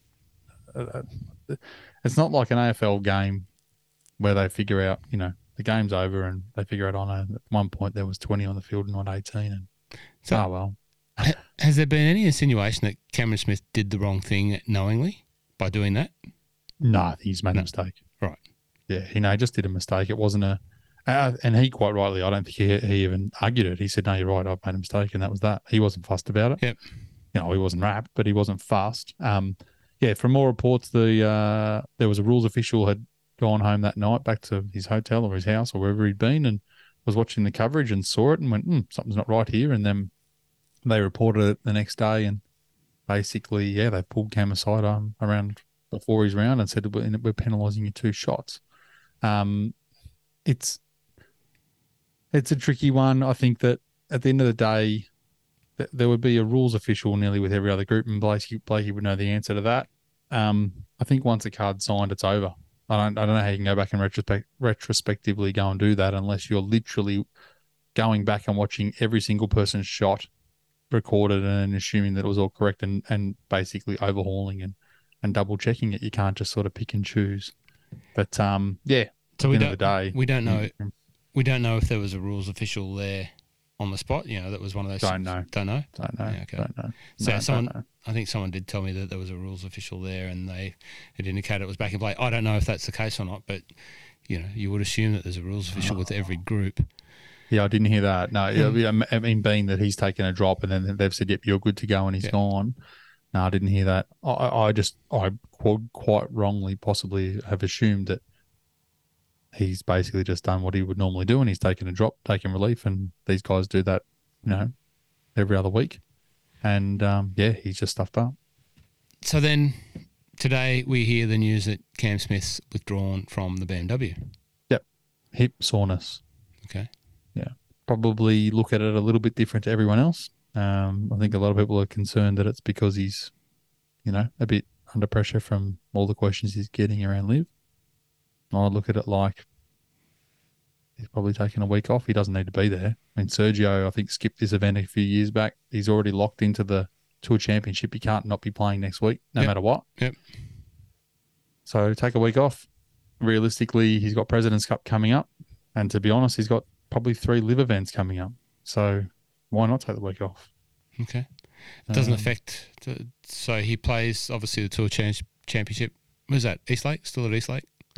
uh, it's not like an AFL game where they figure out, you know, the game's over and they figure out, oh no, at one point there was 20 on the field and not 18. And So- oh, well. Ha- Has there been any insinuation that Cameron Smith did the wrong thing knowingly by doing that? No, he's made No. a mistake. Right. Yeah, he no, he just did a mistake. It wasn't a, uh, and he quite rightly, I don't think he, he even argued it. He said, "No, you're right. I've made a mistake," and that was that. He wasn't fussed about it. Yep. You know, he wasn't wrapped, but he wasn't fussed. Um, yeah. From more reports, the uh, there was a rules official had gone home that night back to his hotel or his house or wherever he'd been, and was watching the coverage and saw it and went, hmm, "Something's not right here." And then they reported it the next day, and basically, yeah, they pulled Cam aside um, around before his round and said we're, we're penalising you two shots. Um, it's it's a tricky one. I think that at the end of the day, th- there would be a rules official nearly with every other group, and Blakey, Blakey would know the answer to that. Um, I think once a card's signed, it's over. I don't I don't know how you can go back and retrospect retrospectively go and do that unless you're literally going back and watching every single person's shot recorded and assuming that it was all correct and, and basically overhauling and, and double checking it. You can't just sort of pick and choose. But um, yeah, So at we the don't. end of the day, we don't know. We don't know if there was a rules official there on the spot. You know, that was one of those. Don't know. Don't know. don't know. Yeah, okay. Don't know. So No, someone, know. I think someone did tell me that there was a rules official there, and they it indicated it was back in play. I don't know if that's the case or not, but you know, you would assume that there's a rules official with every group. Yeah, I didn't hear that. No, Hmm. I mean, being that he's taken a drop and then they've said, "Yep, you're good to go," and he's Yeah. gone. No, I didn't hear that. I, I just, I quite wrongly possibly have assumed that he's basically just done what he would normally do and he's taken a drop, taken relief. And these guys do that, you know, every other week. And um, yeah, he's just stuffed up. So then today we hear the news that Cam Smith's withdrawn from the BMW. Yep, hip soreness. Okay. Yeah, probably look at it a little bit different to everyone else. Um, I think a lot of people are concerned that it's because he's, you know, a bit under pressure from all the questions he's getting around LIV. I look at it like he's probably taken a week off. He doesn't need to be there. I mean, Sergio, I think, skipped this event a few years back. He's already locked into the Tour Championship. He can't not be playing next week, no Yep. matter what. Yep. So take a week off. Realistically, he's got President's Cup coming up. And to be honest, he's got probably three LIV events coming up. So why not take the week off? Okay. It doesn't Um, affect. The, so he plays obviously the Tour Cham- Championship. Was that East Lake? Still at East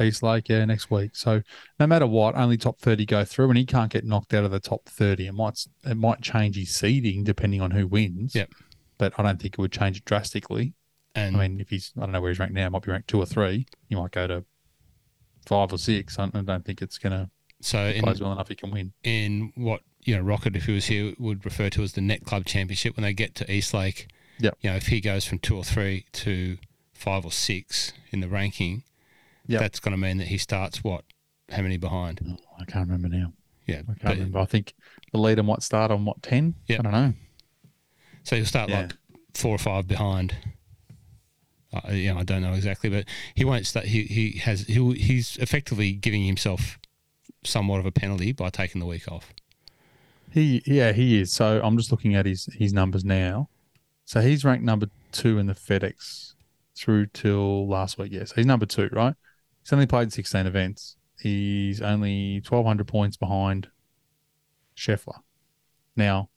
East Lake, yeah, next week. So no matter what, only top thirty go through, and he can't get knocked out of the top thirty. It might it might change his seeding depending on who wins. Yep. But I don't think it would change it drastically. And I mean, if he's I don't know where he's ranked now, might be ranked two or three. He might go to five or six. I I don't think it's gonna so in, plays well enough he can win. in what you know, Rocket, if he was here, would refer to as the Net Club Championship. When they get to East Lake, Yep. You know, if he goes from two or three to five or six in the ranking, Yep. that's going to mean that he starts what? How many behind? Oh, I can't remember now. Yeah, I can't but- remember. I think the leader might start on what ten. Yep. I don't know. So he'll start Yeah. like four or five behind. Uh, know, I don't know exactly, but he won't start. He he has he he's effectively giving himself somewhat of a penalty by taking the week off. He yeah he is. So I'm just looking at his his numbers now. So he's ranked number two in the FedEx through till last week. Yes, he's number two, right? He's only played 16 events. He's only 1,200 points behind Scheffler. Now,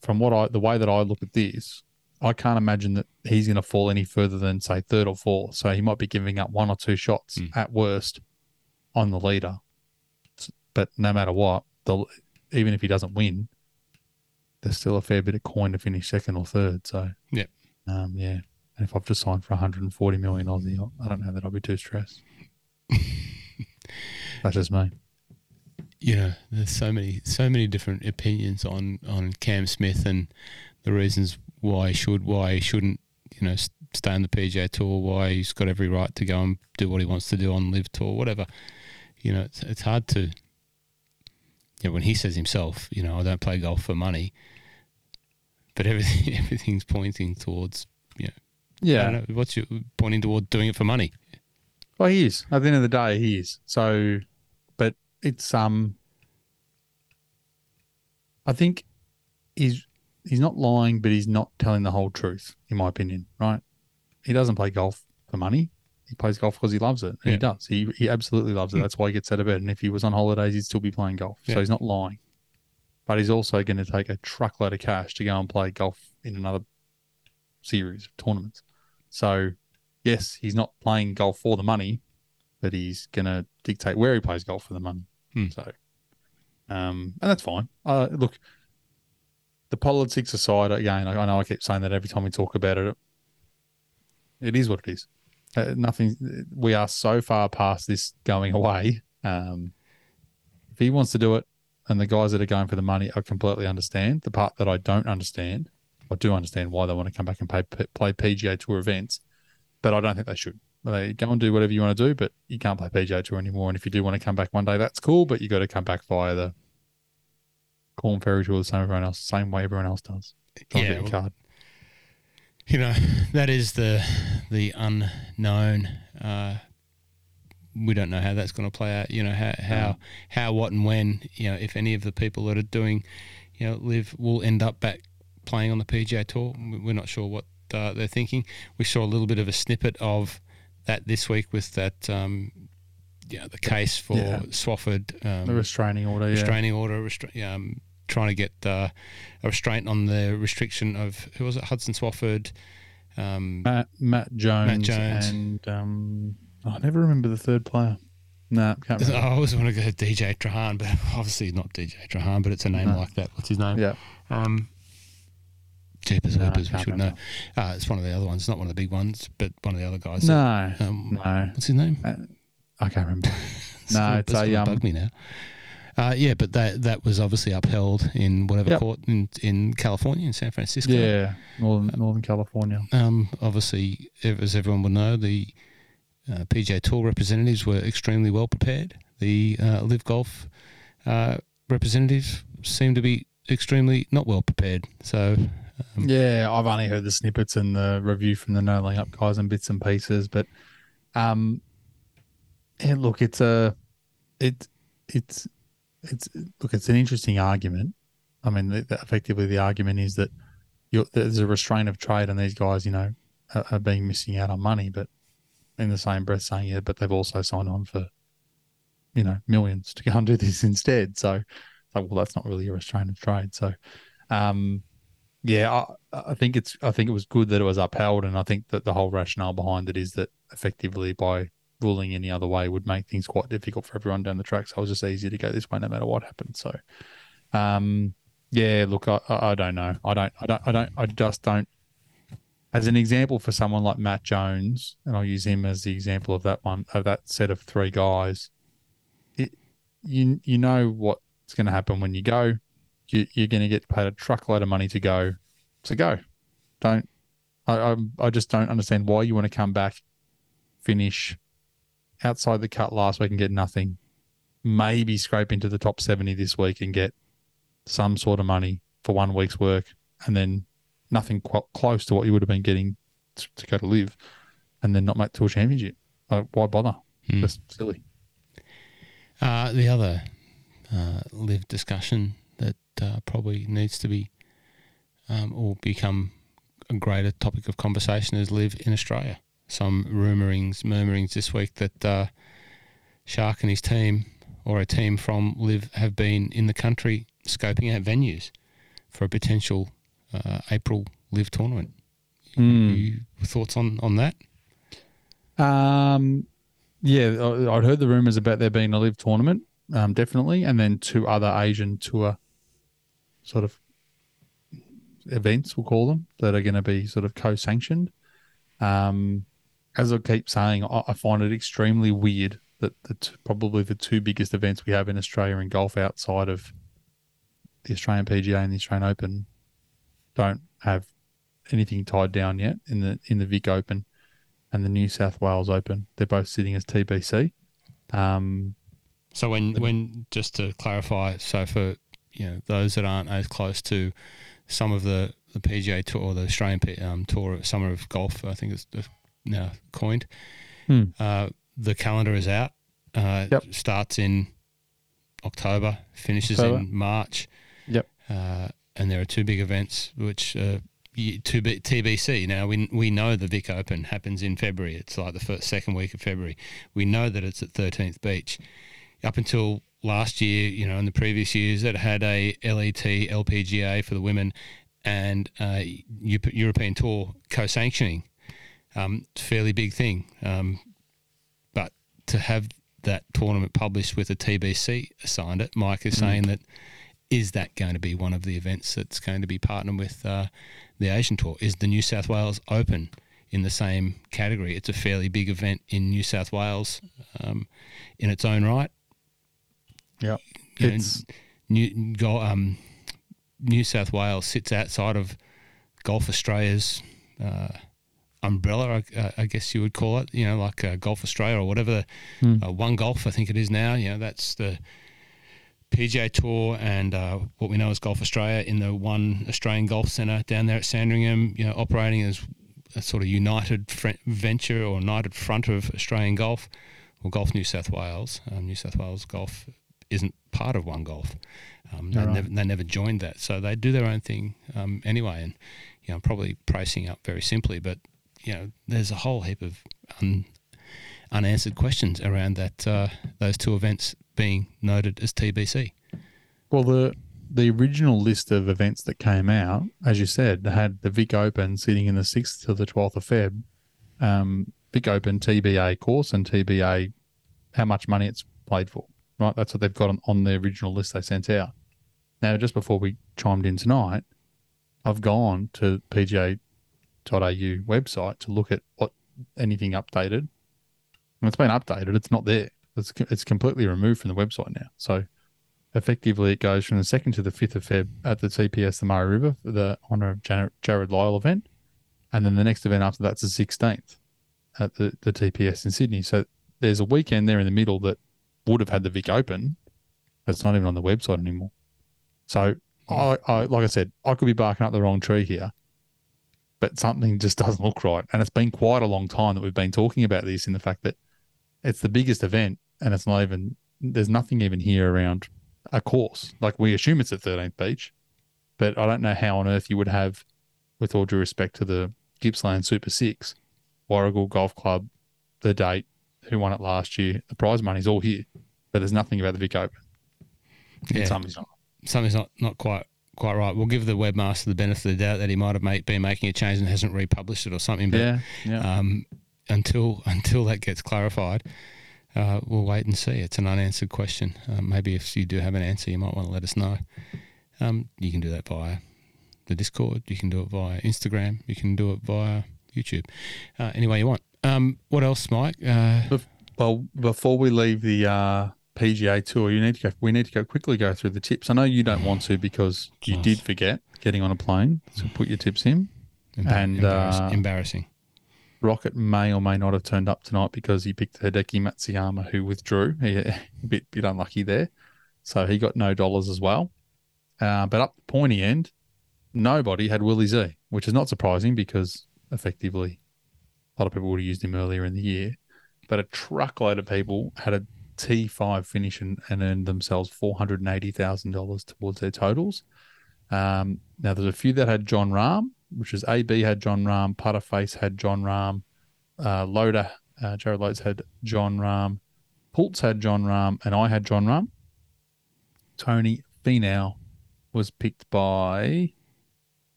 from what I the way that I look at this, I can't imagine that he's going to fall any further than say third or fourth. So he might be giving up one or two shots Mm. at worst on the leader. But no matter what, the even if he doesn't win, there's still a fair bit of coin to finish second or third. So Yep. um, yeah. And if I've just signed for 140 million Aussie, I don't know that I'll be too stressed. That's just me. you know, there's so many so many different opinions on on Cam Smith and the reasons why he should, why he shouldn't, you know, stay on the PGA Tour, why he's got every right to go and do what he wants to do on LIV Tour, whatever. You know, it's, it's hard to. You know, when he says himself, you know, I don't play golf for money, but everything everything's pointing towards, I Yeah. know, what's your pointing toward doing it for money? Well, he is. At the end of the day, he is. So, but it's um. I think he's he's not lying, but he's not telling the whole truth, in my opinion. Right? He doesn't play golf for money. He plays golf because he loves it, and Yeah. he does. He he absolutely loves it. Hmm. That's why he gets out of bed. And if he was on holidays, he'd still be playing golf. Yeah. So he's not lying. But he's also going to take a truckload of cash to go and play golf in another series of tournaments. So, yes, he's not playing golf for the money, but he's going to dictate where he plays golf for the money. Hmm. So, um, and that's fine. Uh, look, the politics aside, again, I, I know I keep saying that every time we talk about it. It is what it is. Uh, nothing. We are so far past this going away. Um, if he wants to do it, and the guys that are going for the money, I completely understand. The part that I don't understand, I do understand why they want to come back and pay, play PGA Tour events, but I don't think they should. They go and do whatever you want to do, but you can't play PGA Tour anymore. And if you do want to come back one day, that's cool, but you got to come back via the Corn Ferry Tour, the same everyone else, same way everyone else does. Try Yeah, well- card. you know that is the the unknown uh we don't know how that's going to play out you know how how how what and when you know if any of the people that are doing you know LIV will end up back playing on the PGA tour We- we're not sure what uh, they're thinking we saw a little bit of a snippet of that this week with that um you know the case for Yeah. Swafford um, The restraining order, yeah. restraining order, restra- um, trying to get uh, a restraint on the restriction of who was it, Hudson Swafford. Um, Matt, Matt Jones, Jones. and um, oh, I never remember the third player. No, can't remember. I always want to go DJ Trahan, but obviously not DJ Trahan, but it's a name No. like that. What's his name? Yeah, Um, Jeepers No, we should know. Uh, it's one of the other ones, not one of the big ones, but one of the other guys. No, Um, no, What's his name? I can't remember. It's No, gonna- it's it's a, um, bug me now. Uh, yeah, but that that was obviously upheld in whatever Yep. court in, in California, in San Francisco. Yeah, Northern Northern California. Um, obviously, as everyone will know, the uh, PGA Tour representatives were extremely well prepared. The uh, LIV Golf uh, representatives seem to be extremely not well prepared. So, um, Yeah, I've only heard the snippets and the review from the no laying up guys and bits and pieces, but um, yeah, look, it's a, it, it's, it's look, it's an interesting argument. I mean, the, the- effectively, the argument is that there's a restraint of trade, and these guys, you know, are, are being missing out on money, but in the same breath, saying yeah, but they've also signed on for, you know, millions to go and do this instead. So, like, well, that's not really a restraint of trade. So, um, yeah, I, I think it's. I think it was good that it was upheld, and I think that the whole rationale behind it is that effectively by ruling any other way would make things quite difficult for everyone down the track. So it was just easier to go this way no matter what happened. So, um, yeah, look, I, I don't know. I don't. I don't. I don't. I just don't. As an example for someone like Matt Jones, and I'll use him as the example of that one of that set of three guys. It, you you know what's going to happen when you go you, you're going to get paid a truckload of money to go. So go. Don't. I, I I just don't understand why you want to come back, finish outside the cut last week and get nothing. Maybe scrape into the top seventy this week and get some sort of money for one week's work, and then nothing qu- close to what you would have been getting to, to go to LIV, and then not make tour championship. Like, why bother? Hmm. Just silly. uh, the other uh, LIV discussion uh, probably needs to be um, or become a greater topic of conversation is LIV in Australia. Some rumorings, murmurings this week that uh, Shark and his team, or a team from LIV, have been in the country scoping out venues for a potential uh, April LIV tournament. You, thoughts on, on that? Um, yeah, I'd heard the rumors about there being a LIV tournament, um, definitely, and then two other Asian tour sort of events, we'll call them, that are going to be sort of co-sanctioned. Um, as I keep saying, I, I find it extremely weird that the t- probably the two biggest events we have in Australia in golf outside of the Australian PGA and the Australian Open don't have anything tied down yet in the in the Vic Open and the New South Wales Open. They're both sitting as TBC. Um, So when when just to clarify, so for you know those that aren't as close to some of the, the PGA tour or the Australian P- um, tour summer of golf, I think it's uh, now coined. Hmm. Uh, the calendar is out. Uh, Yep. Starts in October, finishes October. in March. Yep. Uh, and there are two big events which. Uh, to be TBC. Now we we know the Vic Open happens in February. It's like the first second week of February. We know that it's at 13th Beach up until last year, you know, in the previous years, it had a LET LPGA for the women and uh, European Tour co-sanctioning. Um, it's a fairly big thing, um, but to have that tournament published with a TBC assigned it, Mike is saying that is that going to be one of the events that's going to be partnered with uh, the Asian Tour? Is the New South Wales Open in the same category? It's a fairly big event in New South Wales um, in its own right. Yeah, it's New, Go- um, New South Wales sits outside of Golf Australia's uh, umbrella, I, I guess you would call it. You know, like uh, Golf Australia or whatever. Hmm. Uh, One Golf, I think it is now. You know, that's the PGA Tour and uh, what we know as Golf Australia in the one Australian Golf Centre down there at Sandringham. You know, operating as a sort of united fr- venture or united front of Australian golf or Golf New South Wales. Um, New South Wales Golf isn't part of One Golf. Um, they, Right. never, they never joined that, so they do their own thing um, anyway. And you know, probably pricing up very simply, but you know, there's a whole heap of un, unanswered questions around that uh, those two events being noted as TBC. well the the original list of events that came out, as you said, had the Vic Open sitting in the sixth to the twelfth of Feb. Um, Vic Open TBA course and TBA how much money it's played for. Right, that's what they've got on, on the original list they sent out. Now, just before we chimed in tonight, I've gone to PGA.au website to look at what anything updated. And it's been updated. It's not there. It's it's completely removed from the website now. So effectively, it goes from the second to the fifth of Feb at the TPS the Murray River for the honour of Jared, Jarrod Lyle event, and then the next event after that's the sixteenth at the the TPS in Sydney. So there's a weekend there in the middle that would have had the Vic Open. But it's not even on the website anymore. So hmm. I, I like I said, I could be barking up the wrong tree here, but something just doesn't look right. And it's been quite a long time that we've been talking about this in the fact that it's the biggest event and it's not even there's nothing even here around a course. Like we assume it's at 13th Beach, but I don't know how on earth you would have, with all due respect to the Gippsland Super Six, Warragul Golf Club, the date, who won it last year, the prize money's all here, but there's nothing about the Vic Open. Yeah. Something's not. Something's not, not quite quite right. We'll give the webmaster the benefit of the doubt that he might have made, been making a change and hasn't republished it or something. But Yeah, yeah. um, until until that gets clarified, uh, we'll wait and see. It's an unanswered question. Uh, maybe if you do have an answer, you might want to let us know. Um, you can do that via the Discord. You can do it via Instagram. You can do it via YouTube. Uh, any way you want. Um, what else, Mike? Uh, Well, before we leave the uh, PGA tour, you need to go. We need to go quickly go through the tips. I know you don't want to because you Nice. did forget getting on a plane. So put your tips in. embar- And, embarrass- uh, embarrassing. Rocket may or may not have turned up tonight because he picked Hideki Matsuyama, who withdrew. He, a bit bit unlucky there, so he got no dollars as well. Uh, but up the pointy end, nobody had Willie Z, which is not surprising because effectively a lot of people would have used him earlier in the year. But a truckload of people had a T5 finish and, and earned themselves $480,000 towards their totals. Um, now, there's a few that had Jon Rahm, which is AB had Jon Rahm, Putterface had Jon Rahm, uh, Loader, uh, Jared Loads had Jon Rahm, Pultz had Jon Rahm, and I had John Rahm. Tony Finau was picked by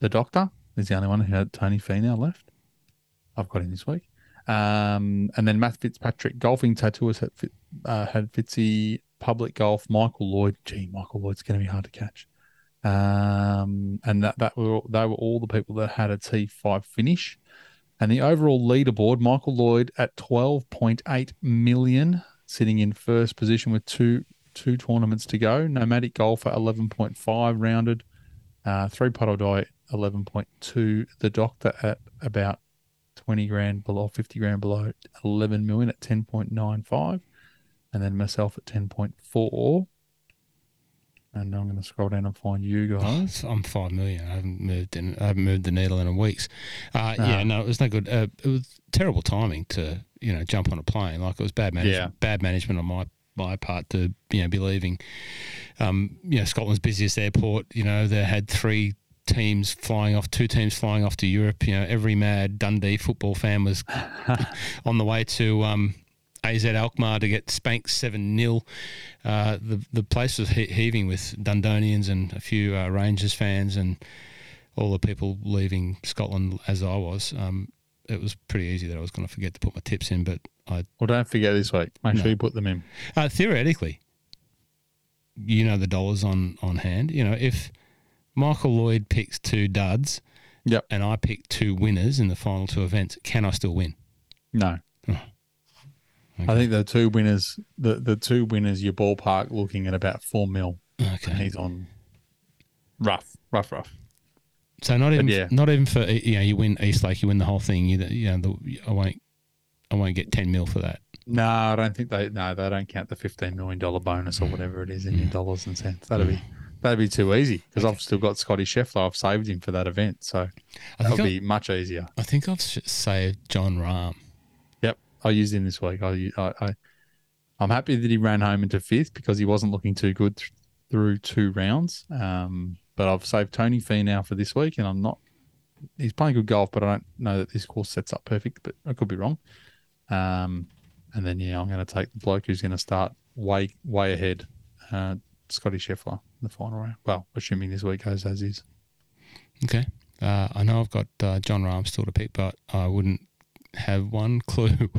the doctor. He's the only one who had Tony Finau left. I've got him this week. Um, and then Matt Fitzpatrick, golfing tattooist, had, uh, had Fitzy, public golf, Michael Lloyd. Gee, Michael Lloyd's going to be hard to catch. Um, and that, that were they were all the people that had a T5 finish. And the overall leaderboard, Michael Lloyd at 12.8 million, sitting in first position with two two tournaments to go. Nomadic Golfer 11.5 rounded, uh, three puddle die 11.2. The Doctor at about 20 grand below, 50 grand below, 11 million at 10.95, and then myself at 10.4. And I'm going to scroll down and find you guys. I'm five million. I haven't moved in. I haven't moved the needle in a weeks. Uh, Yeah, Ah. no, it was no good. Uh, it was terrible timing to you know jump on a plane. Like it was bad management. Yeah. Bad management on my my part to you know be leaving. Um, you know Scotland's busiest airport. You know they had three teams flying off, two teams flying off to Europe. You know every mad Dundee football fan was on the way to um, AZ Alkmaar to get spanked seven 0 uh, The the place was he- heaving with Dundonians and a few uh, Rangers fans and all the people leaving Scotland as I was. Um, it was pretty easy that I was going to forget to put my tips in, but I Well, don't forget this week. Make No. sure you put them in. uh, theoretically, you know the dollars on on hand. You know if Michael Lloyd picks two duds, Yep. and I pick two winners in the final two events, can I still win? No. Okay. I think the two winners, the, the two winners, your ballpark looking at about four mil. And Okay, he's on rough, rough, rough. so not even yeah. not even for you know you win East Lake, you win the whole thing. You you know the, I won't I won't get ten mil for that. No, I don't think they. No, they don't count the fifteen million dollar bonus or whatever it is in your hmm. dollars and cents. That'll be hmm. That'd be too easy because I've still got Scotty Scheffler. I've saved him for that event, so I that think would I, be much easier. I think I've saved Jon Rahm. Yep, I used him this week. I, I, I I'm happy that he ran home into fifth because he wasn't looking too good th- through two rounds. Um, but I've saved Tony Finau for this week, and I'm not. He's playing good golf, but I don't know that this course sets up perfect. But I could be wrong. Um, and then yeah, I'm going to take the bloke who's going to start way way ahead, uh, Scotty Scheffler in the final round. Well, assuming this week goes as is. Okay. Uh, I know I've got uh, Jon Rahm still to pick, but I wouldn't have one clue.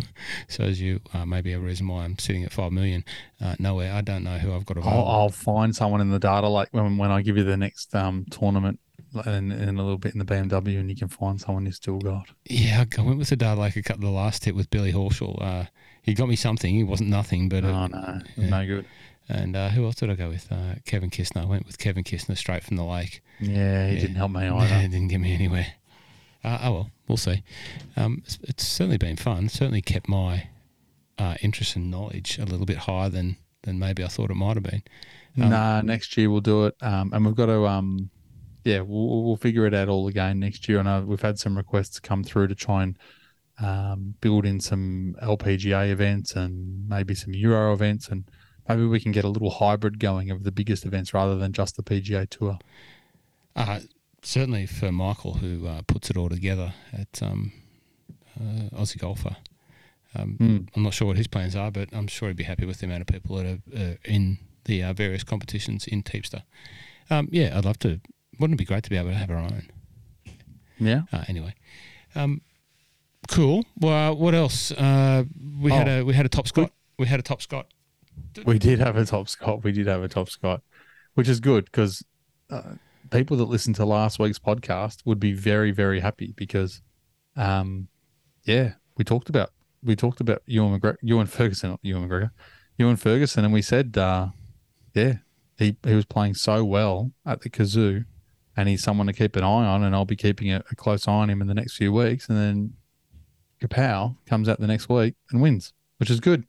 so as you uh, maybe a reason why I'm sitting at five million uh, nowhere. I don't know who I've got I'll. I'll find someone in the data like when when I give you the next um, tournament and, and a little bit in the BMW, and you can find someone you still got. Yeah, I went with the Dale Lake a couple the last hit with Billy Horschel. Uh, he got me something. He wasn't nothing, but oh uh, no, yeah. no good. And uh, who else did I go with? Uh, Kevin Kisner. I went with Kevin Kisner straight from the lake. Yeah, he Yeah. didn't help me Yeah, either. it didn't get me anywhere. Uh, oh well, we'll see. Um, it's, it's certainly been fun. Certainly kept my uh, interest and knowledge a little bit higher than than maybe I thought it might have been. Um, nah, next year we'll do it, um, and we've got to, um, yeah, we'll, we'll figure it out all again next year. And we've had some requests come through to try and um, build in some LPGA events and maybe some Euro events, and maybe we can get a little hybrid going of the biggest events rather than just the PGA Tour. Uh, certainly for Michael, who uh, puts it all together at um, uh, Aussie Golfer. Um, Mm. I'm not sure what his plans are, but I'm sure he'd be happy with the amount of people that are uh, in the uh, various competitions in Teepster. Um, yeah, I'd love to. Wouldn't it be great to be able to have our own? Yeah. Uh, anyway, um, cool. Well, what else? Uh, we had Oh. a we had a top Scott. We had a top Scott. We did have a top Scott. We did have a top Scott, which is good because uh, people that listen to last week's podcast would be very, very happy because, um, yeah, we talked about we talked about Ewan McGregor, Ewan Ferguson, not Ewan McGregor, Ewan Ferguson, and we said, uh, yeah, he he was playing so well at the Cazoo, and he's someone to keep an eye on, and I'll be keeping a, a close eye on him in the next few weeks, and then Kapow comes out the next week and wins, which is good.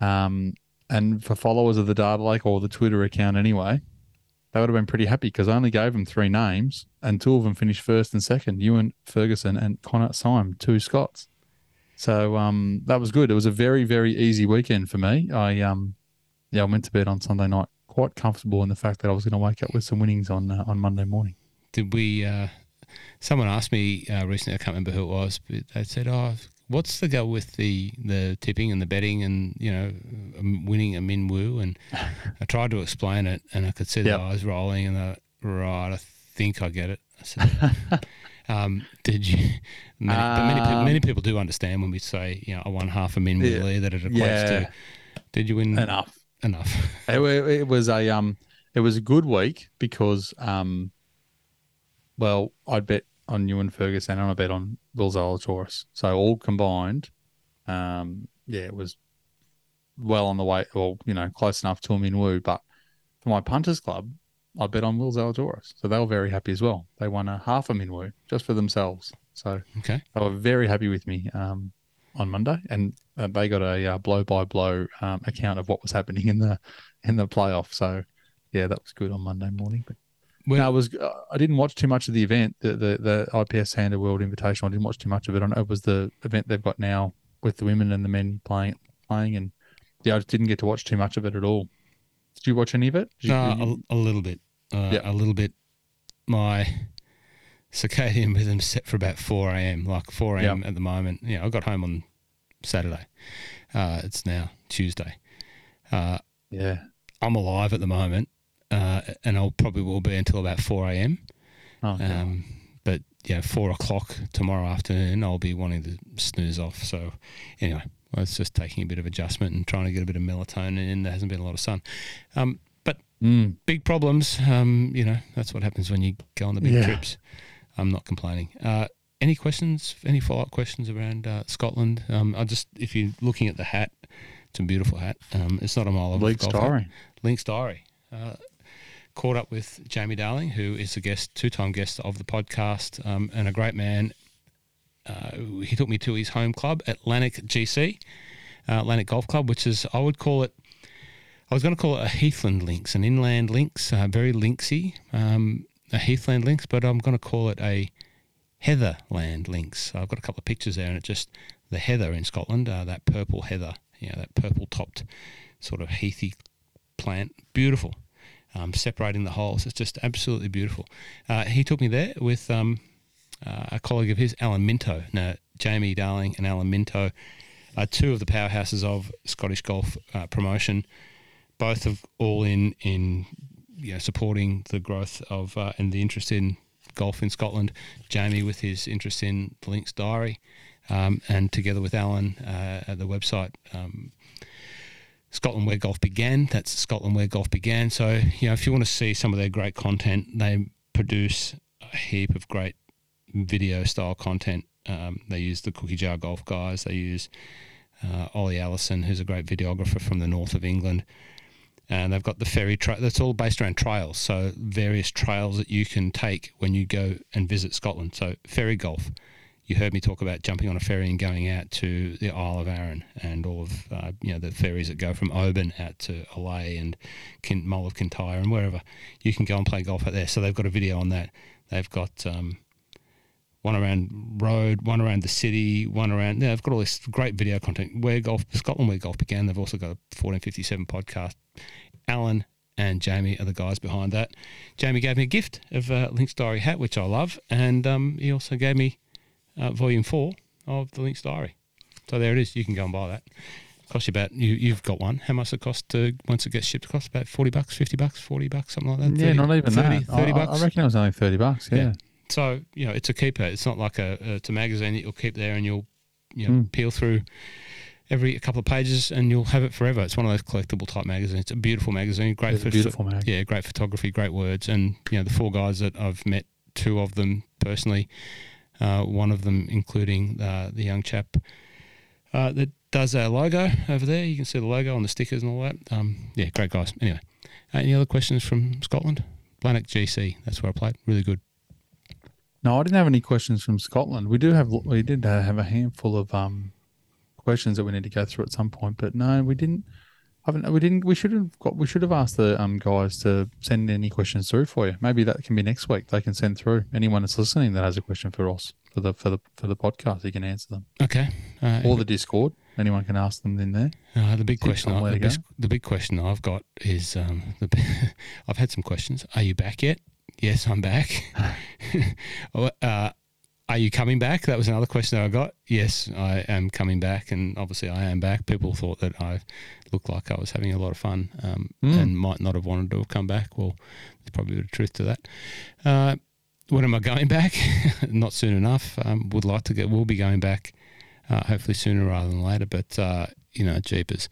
Um, and for followers of the Data Lake or the Twitter account anyway, they would have been pretty happy because I only gave them three names and two of them finished first and second Ewan Ferguson and Connor Syme, two Scots. So um, that was good. It was a very, very easy weekend for me. I um, yeah, I went to bed on Sunday night quite comfortable in the fact that I was going to wake up with some winnings on uh, on Monday morning. Did we? Uh, someone asked me uh, recently. I can't remember who it was, but they said, "Oh, what's the go with the the tipping and the betting and you know um, winning a min woo?" And I tried to explain it, and I could see Yep. the eyes rolling, and they're right. I think I get it. I said, um, "Did you?" Many, but many, people, Um, many people do understand when we say, "You know, I won half a min Yeah. woo that it equates Yeah. to." Did you win Enough. enough? It, it was a um, it was a good week because um, well, I'd bet on Ewan Ferguson and I bet on Will Zalatoris. So all combined, um, yeah, it was well on the way, or you know, close enough to a min woo. But for my punters club, I bet on Will Zalatoris, so they were very happy as well. They won a half a min woo just for themselves, so okay. they were very happy with me um, on Monday, and uh, they got a uh, blow by blow um, account of what was happening in the in the playoff. So yeah, that was good on Monday morning. But No, I was uh, I didn't watch too much of the event, the the, the ISPS Handa World Invitational. I didn't watch too much of it. I know it was the event they've got now with the women and the men playing playing, and yeah, I just didn't get to watch too much of it at all. Did you watch any of it? Did you- No, you- a, a little bit. Uh, Yeah. A little bit. My circadian rhythm's set for about 4 a.m., like 4 a.m. at the moment. Know, I got home on Saturday. Uh, it's now Tuesday. Uh, yeah. I'm alive at the moment, uh, and I'll probably will be until about 4 a.m. Oh. Um, but yeah, four o'clock tomorrow afternoon, I'll be wanting to snooze off. So anyway, well, it's just taking a bit of adjustment and trying to get a bit of melatonin in. There hasn't been a lot of sun. Um, but Mm. big problems. Um, you know, that's what happens when you go on the big Yeah. trips. I'm not complaining. Uh, any questions? Any follow up questions around uh, Scotland? Um, I just, if you're looking at the hat, it's a beautiful hat. Um, it's not a mile of hat. diary. Link's Diary. Uh, caught up with Jamie Darling, who is a guest, two-time guest of the podcast, um, and a great man. Uh, he took me to his home club, Lanark GC, uh, Lanark Golf Club, which is I would call it. I was going to call it a heathland links, an inland links, uh, very linksy, um, a heathland links, but I'm going to call it a heatherland links. I've got a couple of pictures there, and it's just the heather in Scotland, uh, that purple heather, you know, that purple topped sort of heathy plant, beautiful. Um, separating the holes, it's just absolutely beautiful. Uh, he took me there with um, uh, a colleague of his, Alan Minto. Now, Jamie Darling and Alan Minto are two of the powerhouses of Scottish golf uh, promotion, both of all in in you know, supporting the growth of uh, and the interest in golf in Scotland. Jamie with his interest in the Links Diary, um, and together with Alan uh, at the website. Scotland Where Golf Began. That's Scotland Where Golf Began. So, you know, if you want to see some of their great content, they produce a heap of great video style content. Um, they use the Cookie Jar Golf guys. They use uh, Ollie Allison, who's a great videographer from the north of England. And they've got the ferry trail. That's all based around trails. So various trails that you can take when you go and visit Scotland. So ferry golf. You heard me talk about jumping on a ferry and going out to the Isle of Arran and all of uh, you know the ferries that go from Oban out to Islay and Kin- Mull of Kintyre and wherever. You can go and play golf out there. So they've got a video on that. They've got um, one around road, one around the city, one around. They've got all this great video content. Where golf, Scotland, where golf began. They've also got a 1457 podcast. Alan and Jamie are the guys behind that. Jamie gave me a gift of a Link's Diary hat, which I love, and um, he also gave me uh, volume four of the Link's Diary. So there it is. You can go and buy that. Cost you about you. You've got one. How much it cost to once it gets shipped? It costs about forty bucks, fifty bucks, forty bucks, something like that. yeah, 30 not even 30, that. 30 I, bucks. I reckon it was only thirty bucks. Yeah. Yeah. So you know, it's a keeper. It's not like a it's a magazine that you'll keep there and you'll you know Mm. peel through every couple of pages and you'll have it forever. It's one of those collectible type magazines. It's a beautiful magazine. Great It's beautiful mag. yeah, great photography, great words, and you know the four guys that I've met, two of them personally, uh, one of them including uh, the young chap uh, that does our logo over there. You can see the logo on the stickers and all that. Um, yeah, great guys. Anyway, uh, any other questions from Scotland? Lanark GC, that's where I played. Really good. No, I didn't have any questions from Scotland. We do have we did have a handful of um questions that we need to go through at some point, but no, we didn't. Haven't we didn't we should have got we should have asked the um guys to send any questions through for you. Maybe that can be next week. They can send through anyone that's listening that has a question for us for the for the for the podcast. You can answer them Okay. Uh, or the Discord. Anyone can ask them in there. Uh, the big question, I, the, best, the, big question I've got is, um, the, I've had some questions. Are you back yet? Yes, I'm back. Oh, uh, are you coming back? That was another question that I got. Yes, I am coming back, and obviously I am back. People thought that I looked like I was having a lot of fun um, Mm. and might not have wanted to have come back. Well, there's probably a bit of truth to that. Uh, when am I going back? not soon enough. Um, would like to get. We'll be going back uh, hopefully sooner rather than later. But uh, you know, jeepers,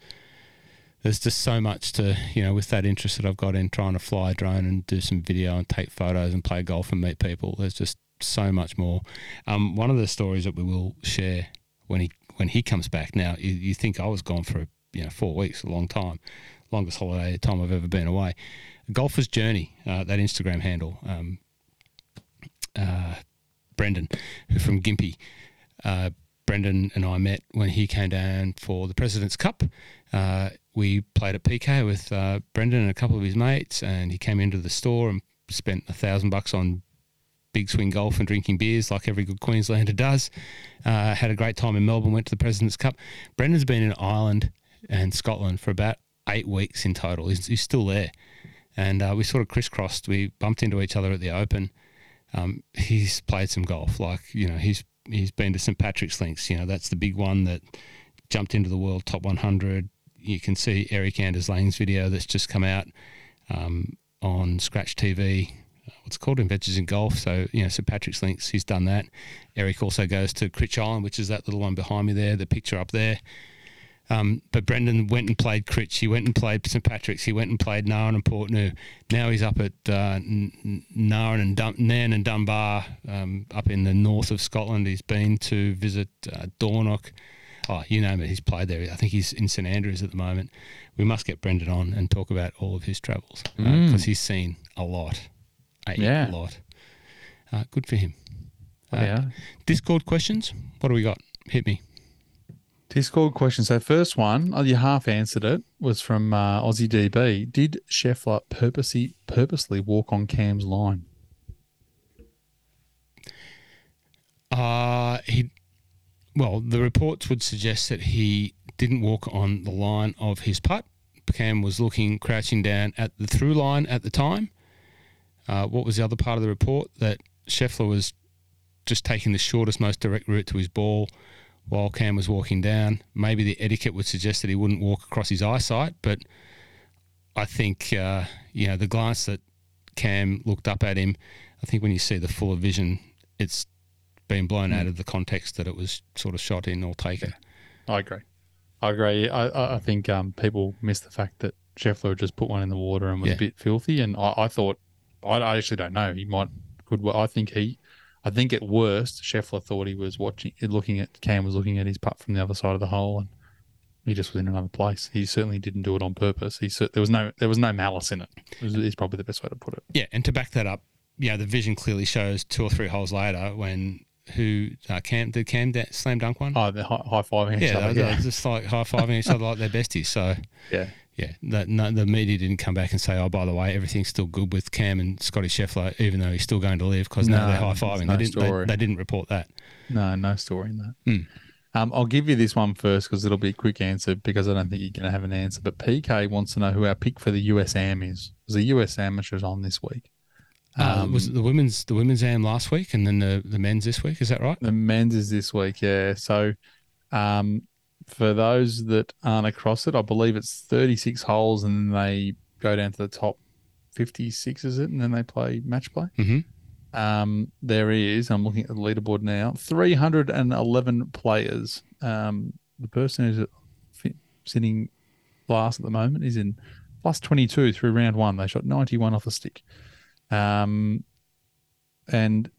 there's just so much to you know with that interest that I've got in trying to fly a drone and do some video and take photos and play golf and meet people. There's just so much more. Um, one of the stories that we will share when he when he comes back. Now, you, you think I was gone for you know four weeks, a long time, longest holiday time I've ever been away. Golfer's Journey, uh, that Instagram handle. Um, uh, Brendan, from Gympie. Uh, Brendan and I met when he came down for the President's Cup. Uh, we played at PK with uh, Brendan and a couple of his mates, and he came into the store and spent a thousand bucks on big swing golf and drinking beers like every good Queenslander does. Uh, had a great time in Melbourne, went to the President's Cup. Brendan's been in Ireland and Scotland for about eight weeks in total. He's, he's still there. And uh, we sort of crisscrossed. We bumped into each other at the Open. Um, he's played some golf. Like, you know, he's he's been to St. Patrick's Links. You know, that's the big one that jumped into the world top 100. You can see Erik Anders Lang's video that's just come out um, on Scratch TV. Uh, What's called Adventures in Golf. So, you know, St. Patrick's Links, he's done that. Erik also goes to Cruit Island, which is that little one behind me there, the picture up there. Um, but Brendan went and played Cruit. He went and played St Patrick's. He went and played Narin and Portnoo. Now he's up at uh, Nairn and Dun- Nairn and Dunbar, um, up in the north of Scotland. He's been to visit uh, Dornoch. Oh, you name it. He's played there. I think he's in St Andrews at the moment. We must get Brendan on and talk about all of his travels because Mm. he's seen a lot, a Yeah. lot. Uh, good for him. Uh, yeah. Discord questions. What do we got? Hit me. Discord question. So first one, oh, you half answered it, was from uh, Aussie DB. Did Scheffler purposely purposely walk on Cam's line? Uh, he, well, the reports would suggest that he didn't walk on the line of his putt. Cam was looking, crouching down at the through line at the time. Uh, what was the other part of the report? That Scheffler was just taking the shortest, most direct route to his ball while Cam was walking down. Maybe the etiquette would suggest that he wouldn't walk across his eyesight, but I think, uh, you know, the glance that Cam looked up at him, I think when you see the fuller vision, it's been blown out of the context that it was sort of shot in or taken. I agree. I agree. I, I I think um, people miss the fact that Scheffler just put one in the water and was Yeah. a bit filthy. And I, I thought, I, I actually don't know. He might could. Well, I think he, I think at worst, Scheffler thought he was watching, looking at Cam was looking at his putt from the other side of the hole, and he just was in another place. He certainly didn't do it on purpose. He there was no there was no malice in it. Is, is probably the best way to put it. Yeah, and to back that up, yeah, the vision clearly shows two or three holes later when who uh, Cam did Cam da- slam dunk one. Oh, the high, high fiving each yeah, they other. Yeah, just like high fiving each other like they're besties. So yeah. Yeah, that, no, the media didn't come back and say, oh, by the way, everything's still good with Cam and Scotty Scheffler, even though he's still going to LIV because now No, they're high fiving. no they didn't. They, they didn't report that. No, no story in that. Hmm. Um, I'll give you this one first because it'll be a quick answer because I don't think you're going to have an answer. But PK wants to know who our pick for the US Am is. Because the US Amateurs on this week. Uh, Um, was it the women's the women's am last week and then the, the men's this week? Is that right? The men's is this week, yeah. So, um, for those that aren't across it, I believe it's 36 holes and then they go down to the top 56, is it? And then they play match play. Mm-hmm. Um, there is, I'm looking at the leaderboard now, 311 players. Um, the person who's fi- sitting last at the moment is in plus 22 through round one. They shot 91 off the stick. Um, and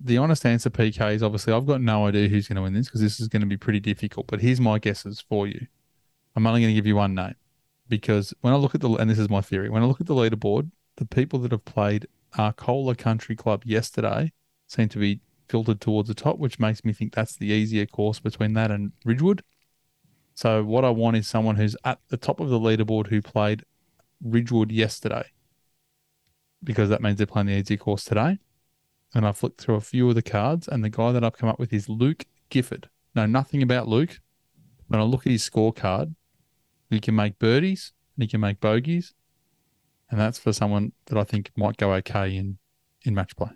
the honest answer, PK, is obviously I've got no idea who's going to win this because this is going to be pretty difficult. But here's my guesses for you. I'm only going to give you one name because when I look at the, and this is my theory, when I look at the leaderboard, the people that have played Arcola Country Club yesterday seem to be filtered towards the top, which makes me think that's the easier course between that and Ridgewood. So what I want is someone who's at the top of the leaderboard who played Ridgewood yesterday, because that means they're playing the easier course today. And I flicked through a few of the cards, and the guy that I've come up with is Luke Gifford. Know nothing about Luke. When I look at his scorecard, he can make birdies and he can make bogeys, and that's for someone that I think might go okay in in match play.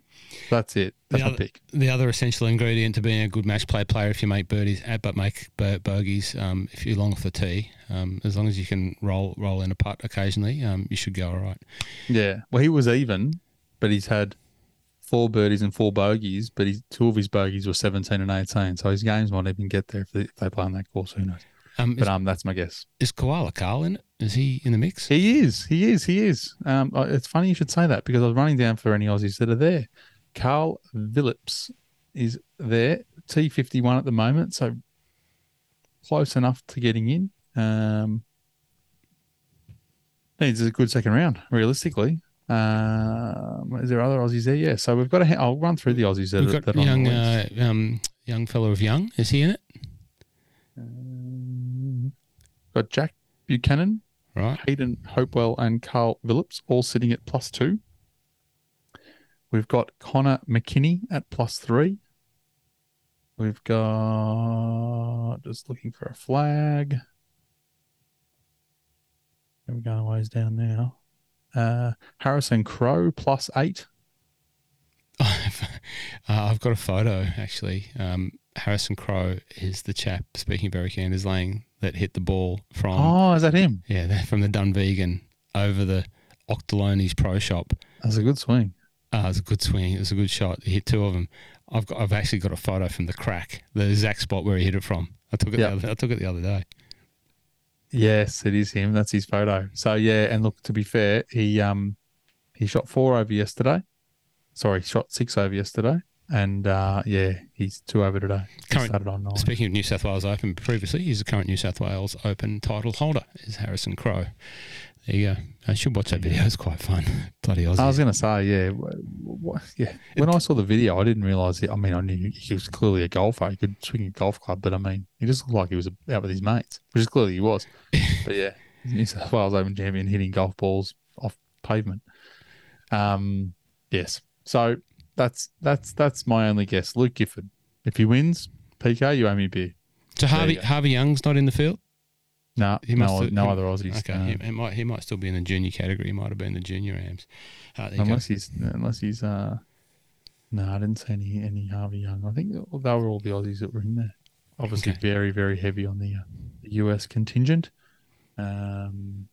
That's it. That's The my other- pick. The other essential ingredient to being a good match play player, if you make birdies, but make bo- bogeys, um, if you're long off the tee, um, as long as you can roll roll in a putt occasionally, um, you should go all right. Yeah. Well, he was even, but he's had four birdies and four bogeys, but he's, two of his bogeys were 17 and 18. So his games might even get there if they, if they play on that course. Who knows? Um, is, But um, that's my guess. is Koala Carl in it? Is he in the mix? He is. He is. He is. Um, it's funny you should say that because I was running down for any Aussies that are there. Karl Vilips is there, T51 at the moment, so close enough to getting in. Um, needs a good second round, realistically. Um, is there other Aussies there? Yeah. So we've got a. I'll run through the Aussies that, We've are, got that young the list. uh, um, young fellow of Young. Is he in it? Um, got Jack Buchanan, Right. Hayden Hopewell and Karl Vilips all sitting at plus two. We've got Connor McKinney at plus three. We've got just looking for a flag. We're going a ways down now. Uh, Harrison Crowe plus eight. I've, uh, I've got a photo actually. Um, Harrison Crowe is the chap. Speaking very Erik Anders Lang, that hit the ball from oh, is that him? yeah from the Dunvegan over the Auchterlonies Pro Shop. That's a good swing. Uh, it was a good swing. It was a good shot. He hit two of them. I've got. I've actually got a photo from the crack, the exact spot where he hit it from. I took it. Yeah. The other, I took it the other day. Yes, it is him. That's his photo. So yeah, and look, to be fair, he um he shot four over yesterday. Sorry, shot six over yesterday. And uh yeah, he's two over today. Current- started on nine. Speaking of New South Wales Open, previously he's the current New South Wales Open title holder. Is Harrison Crowe. There you go. I should watch that video. It's quite fun. Bloody Aussie. I was going to say, yeah, wh- wh- yeah. When I saw the video, I didn't realize it. I mean, I knew he was clearly a golfer. He could swing a golf club, but I mean, he just looked like he was out with his mates, which is clearly he was. but yeah, he's New South Wales Open champion hitting golf balls off pavement. Um, yes. So that's that's that's my only guess. Luke Gifford. If he wins, PK, you owe me a beer. so Harvey you. Harvey Young's not in the field. No, He no, have- no he- other Aussies. Okay, he, he might he might still be in the junior category. He might have been the junior AMs. Uh, go. unless he's unless he's uh no i didn't see any any harvey young i think they were all the aussies that were in there obviously Okay. very very heavy on the, uh, the us contingent um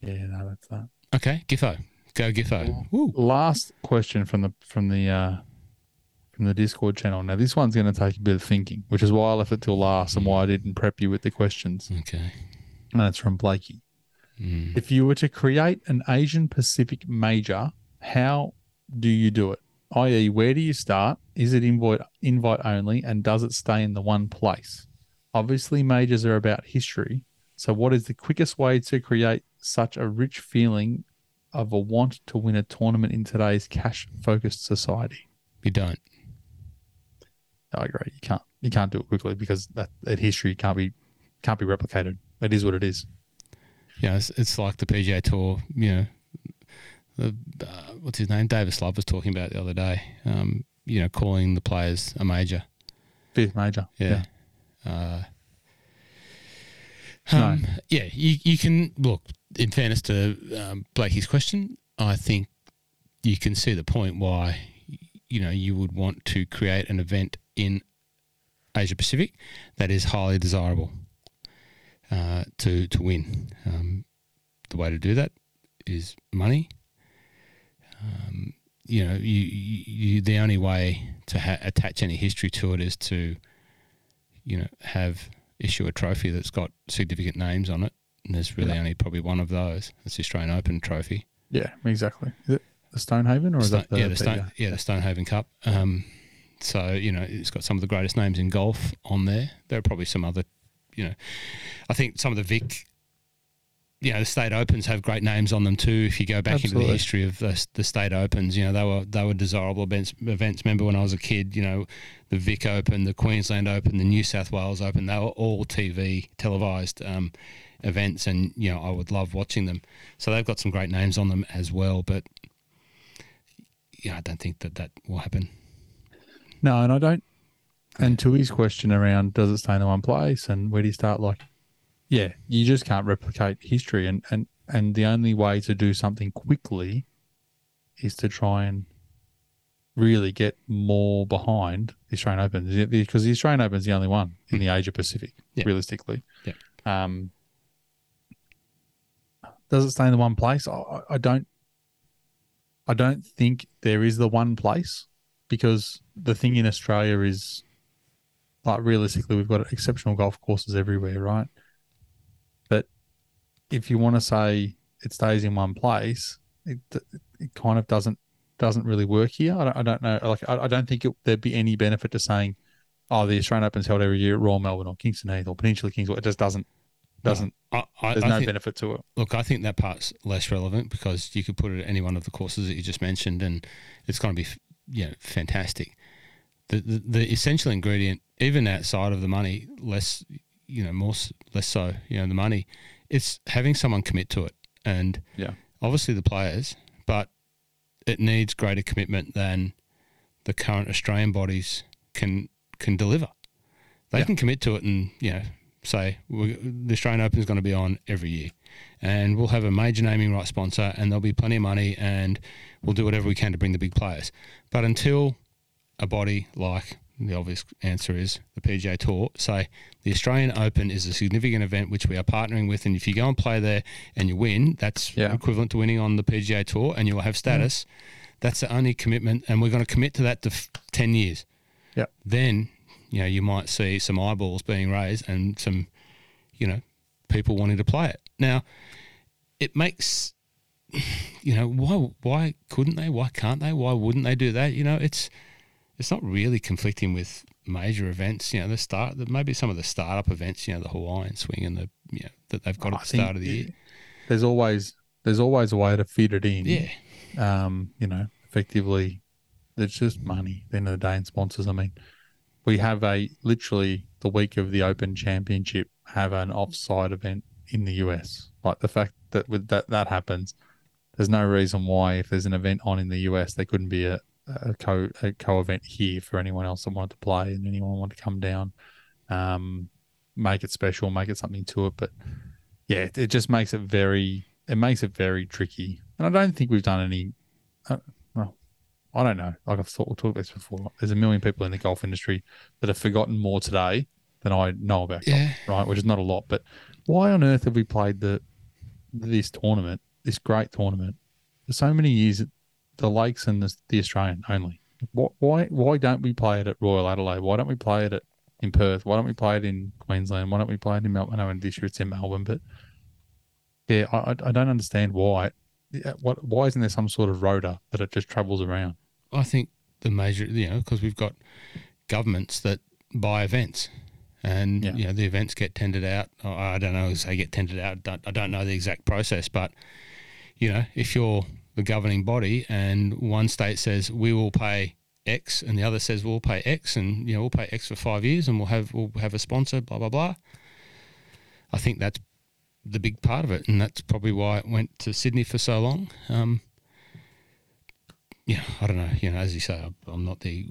yeah no that's that Okay, Giffo, go Giffo. Last question from the from the uh from the discord channel now this one's going to take a bit of thinking which is why i left it till last and why i didn't prep you with the questions Okay. and it's from blakey Mm. if you were to create an asian pacific major how do you do it i.e., where do you start? Is it invite invite only, and does it stay in the one place? Obviously, majors are about history. So, what is the quickest way to create such a rich feeling of a want to win a tournament in today's cash-focused society? You don't. I agree. You can't you can't do it quickly because that, that history can't be can't be replicated. It is what it is. Yeah, it's, it's like the PGA Tour. You know, the, uh, what's his name? Davis Love was talking about the other day. Um, you know, calling the players a major. Fifth major. Yeah. Uh, No. um, yeah, you, you can look. In fairness to um, Blakey's question, I think you can see the point why you know you would want to create an event in Asia Pacific that is highly desirable uh, to to win. Um, the way to do that is money. Um, you know, you, you, you the only way to ha- attach any history to it is to, you know, have issue a trophy that's got significant names on it. And there's really Yeah. only probably one of those. It's the Australian Open trophy. Yeah, exactly. Is it the Stonehaven or is that the, yeah, the Stone, yeah, the Stonehaven Cup. Um, so you know, it's got some of the greatest names in golf on there. There are probably some other, you know, I think some of the Vic, you know, the state opens have great names on them too. If you go back into the history of the, the state opens, you know, they were they were desirable events. Events. Remember when I was a kid, you know, the Vic Open, the Queensland Open, the New South Wales Open. They were all TV televised um, events, and you know, I would love watching them. So they've got some great names on them as well, but yeah, I don't think that that will happen. No, and I don't. And to his question around does it stay in the one place and where do you start? Like, yeah, you just can't replicate history, and and and the only way to do something quickly is to try and really get more behind the Australian Open because the Australian Open is the only one in the Asia Pacific, Yeah. realistically. Yeah. Um, does it stay in the one place? I, I- I don't. I don't think there is the one place because the thing in Australia is like realistically we've got exceptional golf courses everywhere, right? But if you want to say it stays in one place, it it kind of doesn't doesn't really work here. I don't, I don't know. Like I, I don't think it, there'd be any benefit to saying, "Oh, the Australian Open's held every year at Royal Melbourne or Kingston Heath or Peninsula Kings." It just doesn't doesn't. I, I, There's no think, benefit to it. look, I think that part's less relevant because you could put it at any one of the courses that you just mentioned, and it's going to be, you know, fantastic. The, the the essential ingredient, even outside of the money, less, you know, more less so, you know, the money, it's having someone commit to it, and Yeah. obviously the players, but it needs greater commitment than the current Australian bodies can can deliver. They Yeah. can commit to it and you know say the Australian Open is going to be on every year, and we'll have a major naming right sponsor, and there'll be plenty of money, and we'll do whatever we can to bring the big players. But until a body like the obvious answer is the PGA Tour say the Australian Open is a significant event which we are partnering with, and if you go and play there and you win, that's Yeah. equivalent to winning on the PGA Tour, and you will have status. Mm-hmm. That's the only commitment, and we're going to commit to that to f- ten years. Yeah. Then, you know, you might see some eyeballs being raised and some, you know, people wanting to play it. Now, it makes, you know, why why couldn't they? Why can't they? Why wouldn't they do that? You know, it's it's not really conflicting with major events. You know, the start, the, maybe some of the startup events. You know, the Hawaiian swing and the you know that they've got I at the start of the year. There's always there's always a way to fit it in. Yeah, um, you know, effectively, it's just money at the end of the day and sponsors. I mean, we have a literally the week of the Open Championship have an offside event in the US. Like the fact that with that that happens, there's no reason why if there's an event on in the US, there couldn't be a, a co a co event here for anyone else that wanted to play and anyone wanted to come down, um, make it special, make it something to it. But yeah, it, it just makes it very it makes it very tricky. And I don't think we've done any. Uh, well, I don't know. Like I've thought, talked about this before. There's a million people in the golf industry that have forgotten more today than I know about yeah. right? Which is not a lot. But why on earth have we played the this tournament, this great tournament, for so many years at the Lakes and the, the Australian only? Why, why why don't we play it at Royal Adelaide? Why don't we play it at in Perth? Why don't we play it in Queensland? Why don't we play it in Melbourne? I know this year it's in Melbourne, but yeah, I, I I don't understand why. What why isn't there some sort of rotor that it just travels around? I think the major, you know, because we've got governments that buy events, and Yeah. you know the events get tendered out. Oh, I don't know if they get tendered out. Don't- I don't know the exact process, but you know, if you're the governing body and one state says we will pay X and the other says we'll pay X and you know we'll pay X for five years and we'll have we'll have a sponsor, blah blah blah. I think that's the big part of it, and that's probably why it went to Sydney for so long. Um, yeah, I don't know. You know, as you say, I'm- not the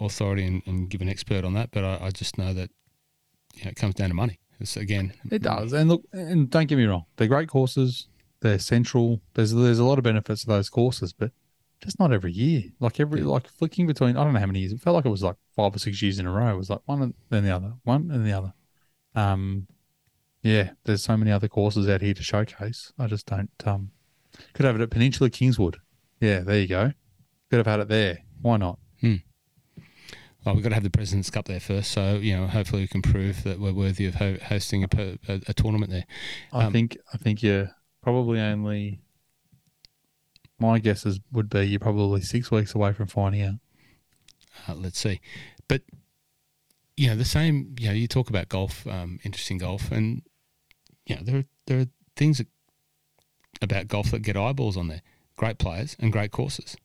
authority and, and give an expert on that, but I, I just know that you know, it comes down to money. It's again, It does, and look, and don't get me wrong, they're great courses. They're central. There's there's a lot of benefits to those courses, but just not every year. Like every like flicking between, I don't know how many years. It felt like it was like five or six years in a row. It was like one and then the other, one and the other. Um, yeah, there's so many other courses out here to showcase. I just don't. Um, could have it at Peninsula Kingswood. Yeah, there you go. Could have had it there. Why not? Well, we've got to have the President's Cup there first, so you know, hopefully we can prove that we're worthy of ho- hosting a, per- a, a tournament there. I Um, think I think you're probably only. My guesses would be you're probably six weeks away from finding out. Uh, let's see, but you know, the same. You know, you talk about golf, um, interesting golf, and you know, there are, there are things that, about golf that get eyeballs on there. Great players and great courses,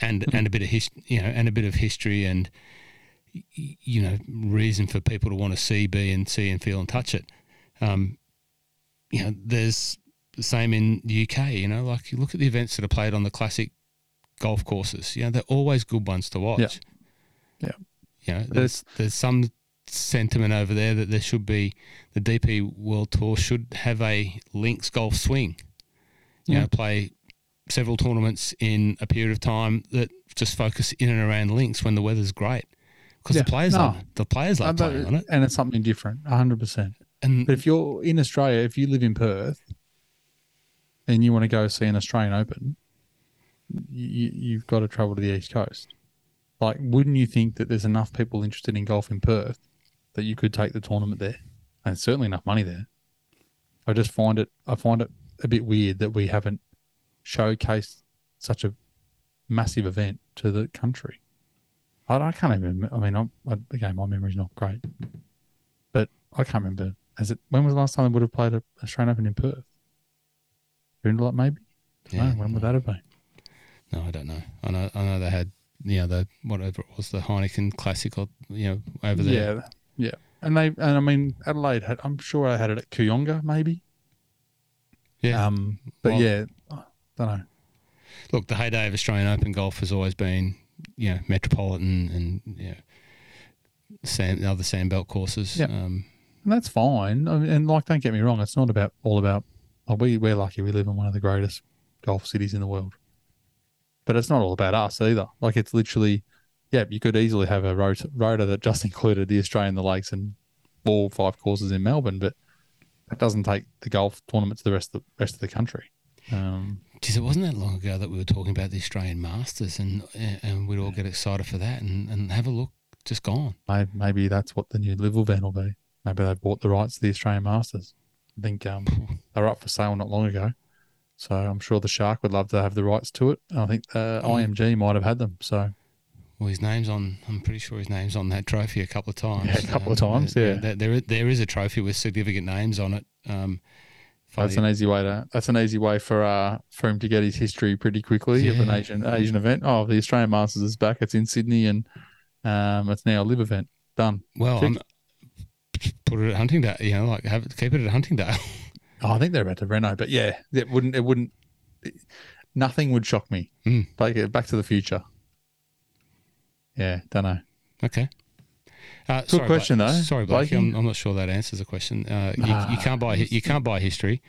and Hmm. and a bit of his, you know, and a bit of history and you know reason for people to want to see, be, and see and feel and touch it. Um, you know, there's the same in the UK. You know, like you look at the events that are played on the classic golf courses. You know, they're always good ones to watch. Yeah. You know, there's there's some sentiment over there that there should be the DP World Tour should have a links golf swing. You Yeah. know, play several tournaments in a period of time that just focus in and around links when the weather's great. Because Yeah. the players No. love the players love playing on it. and it's something different, hundred percent. And But if you're in Australia, if you live in Perth, and you want to go see an Australian Open, you, you've got to travel to the East Coast. Like, wouldn't you think that there's enough people interested in golf in Perth that you could take the tournament there? And certainly enough money there. I just find it, I find it a bit weird that we haven't showcased such a massive event to the country. I, I can't even. I mean, I'm, I, again, my memory's not great, but I can't remember. Has it? When was the last time they would have played a Australian Open in Perth? Joondalup, maybe. Yeah. No, when would that have been? no, I don't know. I know I know they had you know the whatever it was the Heineken Classic or you know over there. Yeah, yeah. And they, and I mean, Adelaide had. I'm sure I had it at Kooyonga, maybe. Yeah. Um, but Well- yeah, don't know. Look, the heyday of Australian Open golf has always been, you know, metropolitan and you know, sand, other sandbelt courses. Yep. Um, And that's fine. I mean, and like, don't get me wrong, it's not about all about. We we're lucky we live in one of the greatest golf cities in the world, but it's not all about us either. Like, it's literally, yeah, you could easily have a rota, rota that just included the Australian, the Lakes, and all five courses in Melbourne, but that doesn't take the golf tournament to the rest of the rest of the country. Um, geez, it wasn't that long ago that we were talking about the Australian Masters, and and we'd all get excited for that, and, and have a look, just gone. maybe, maybe that's what the new LIV event will be. Maybe they bought the rights to the Australian Masters. I think um, they were up for sale not long ago. So I'm sure the Shark would love to have the rights to it. And I think uh, Mm. IMG might have had them. So Well, his name's on. I'm pretty sure his name's on that trophy a couple of times. Yeah, a couple of Um, times, there- yeah. There, there, is- there is a trophy with significant names on it. Um, that's an easy way to that's an easy way for uh for him to get his history pretty quickly of an Asian Asian event. Oh, the Australian Masters is back. It's in Sydney and um it's now a LIV event. Done. well, put it at Huntingdale. You know, like have it, keep it at Huntingdale. Oh, I think they're about to reno, but yeah, it wouldn't it wouldn't nothing would shock me. Mm. Take it back to the future. Yeah, don't know. Okay. Uh, Good sorry, question, Blake- though, Sorry, Blakey. Blakey. I'm, I'm not sure that answers the question. Uh, you, you can't buy you can't buy history.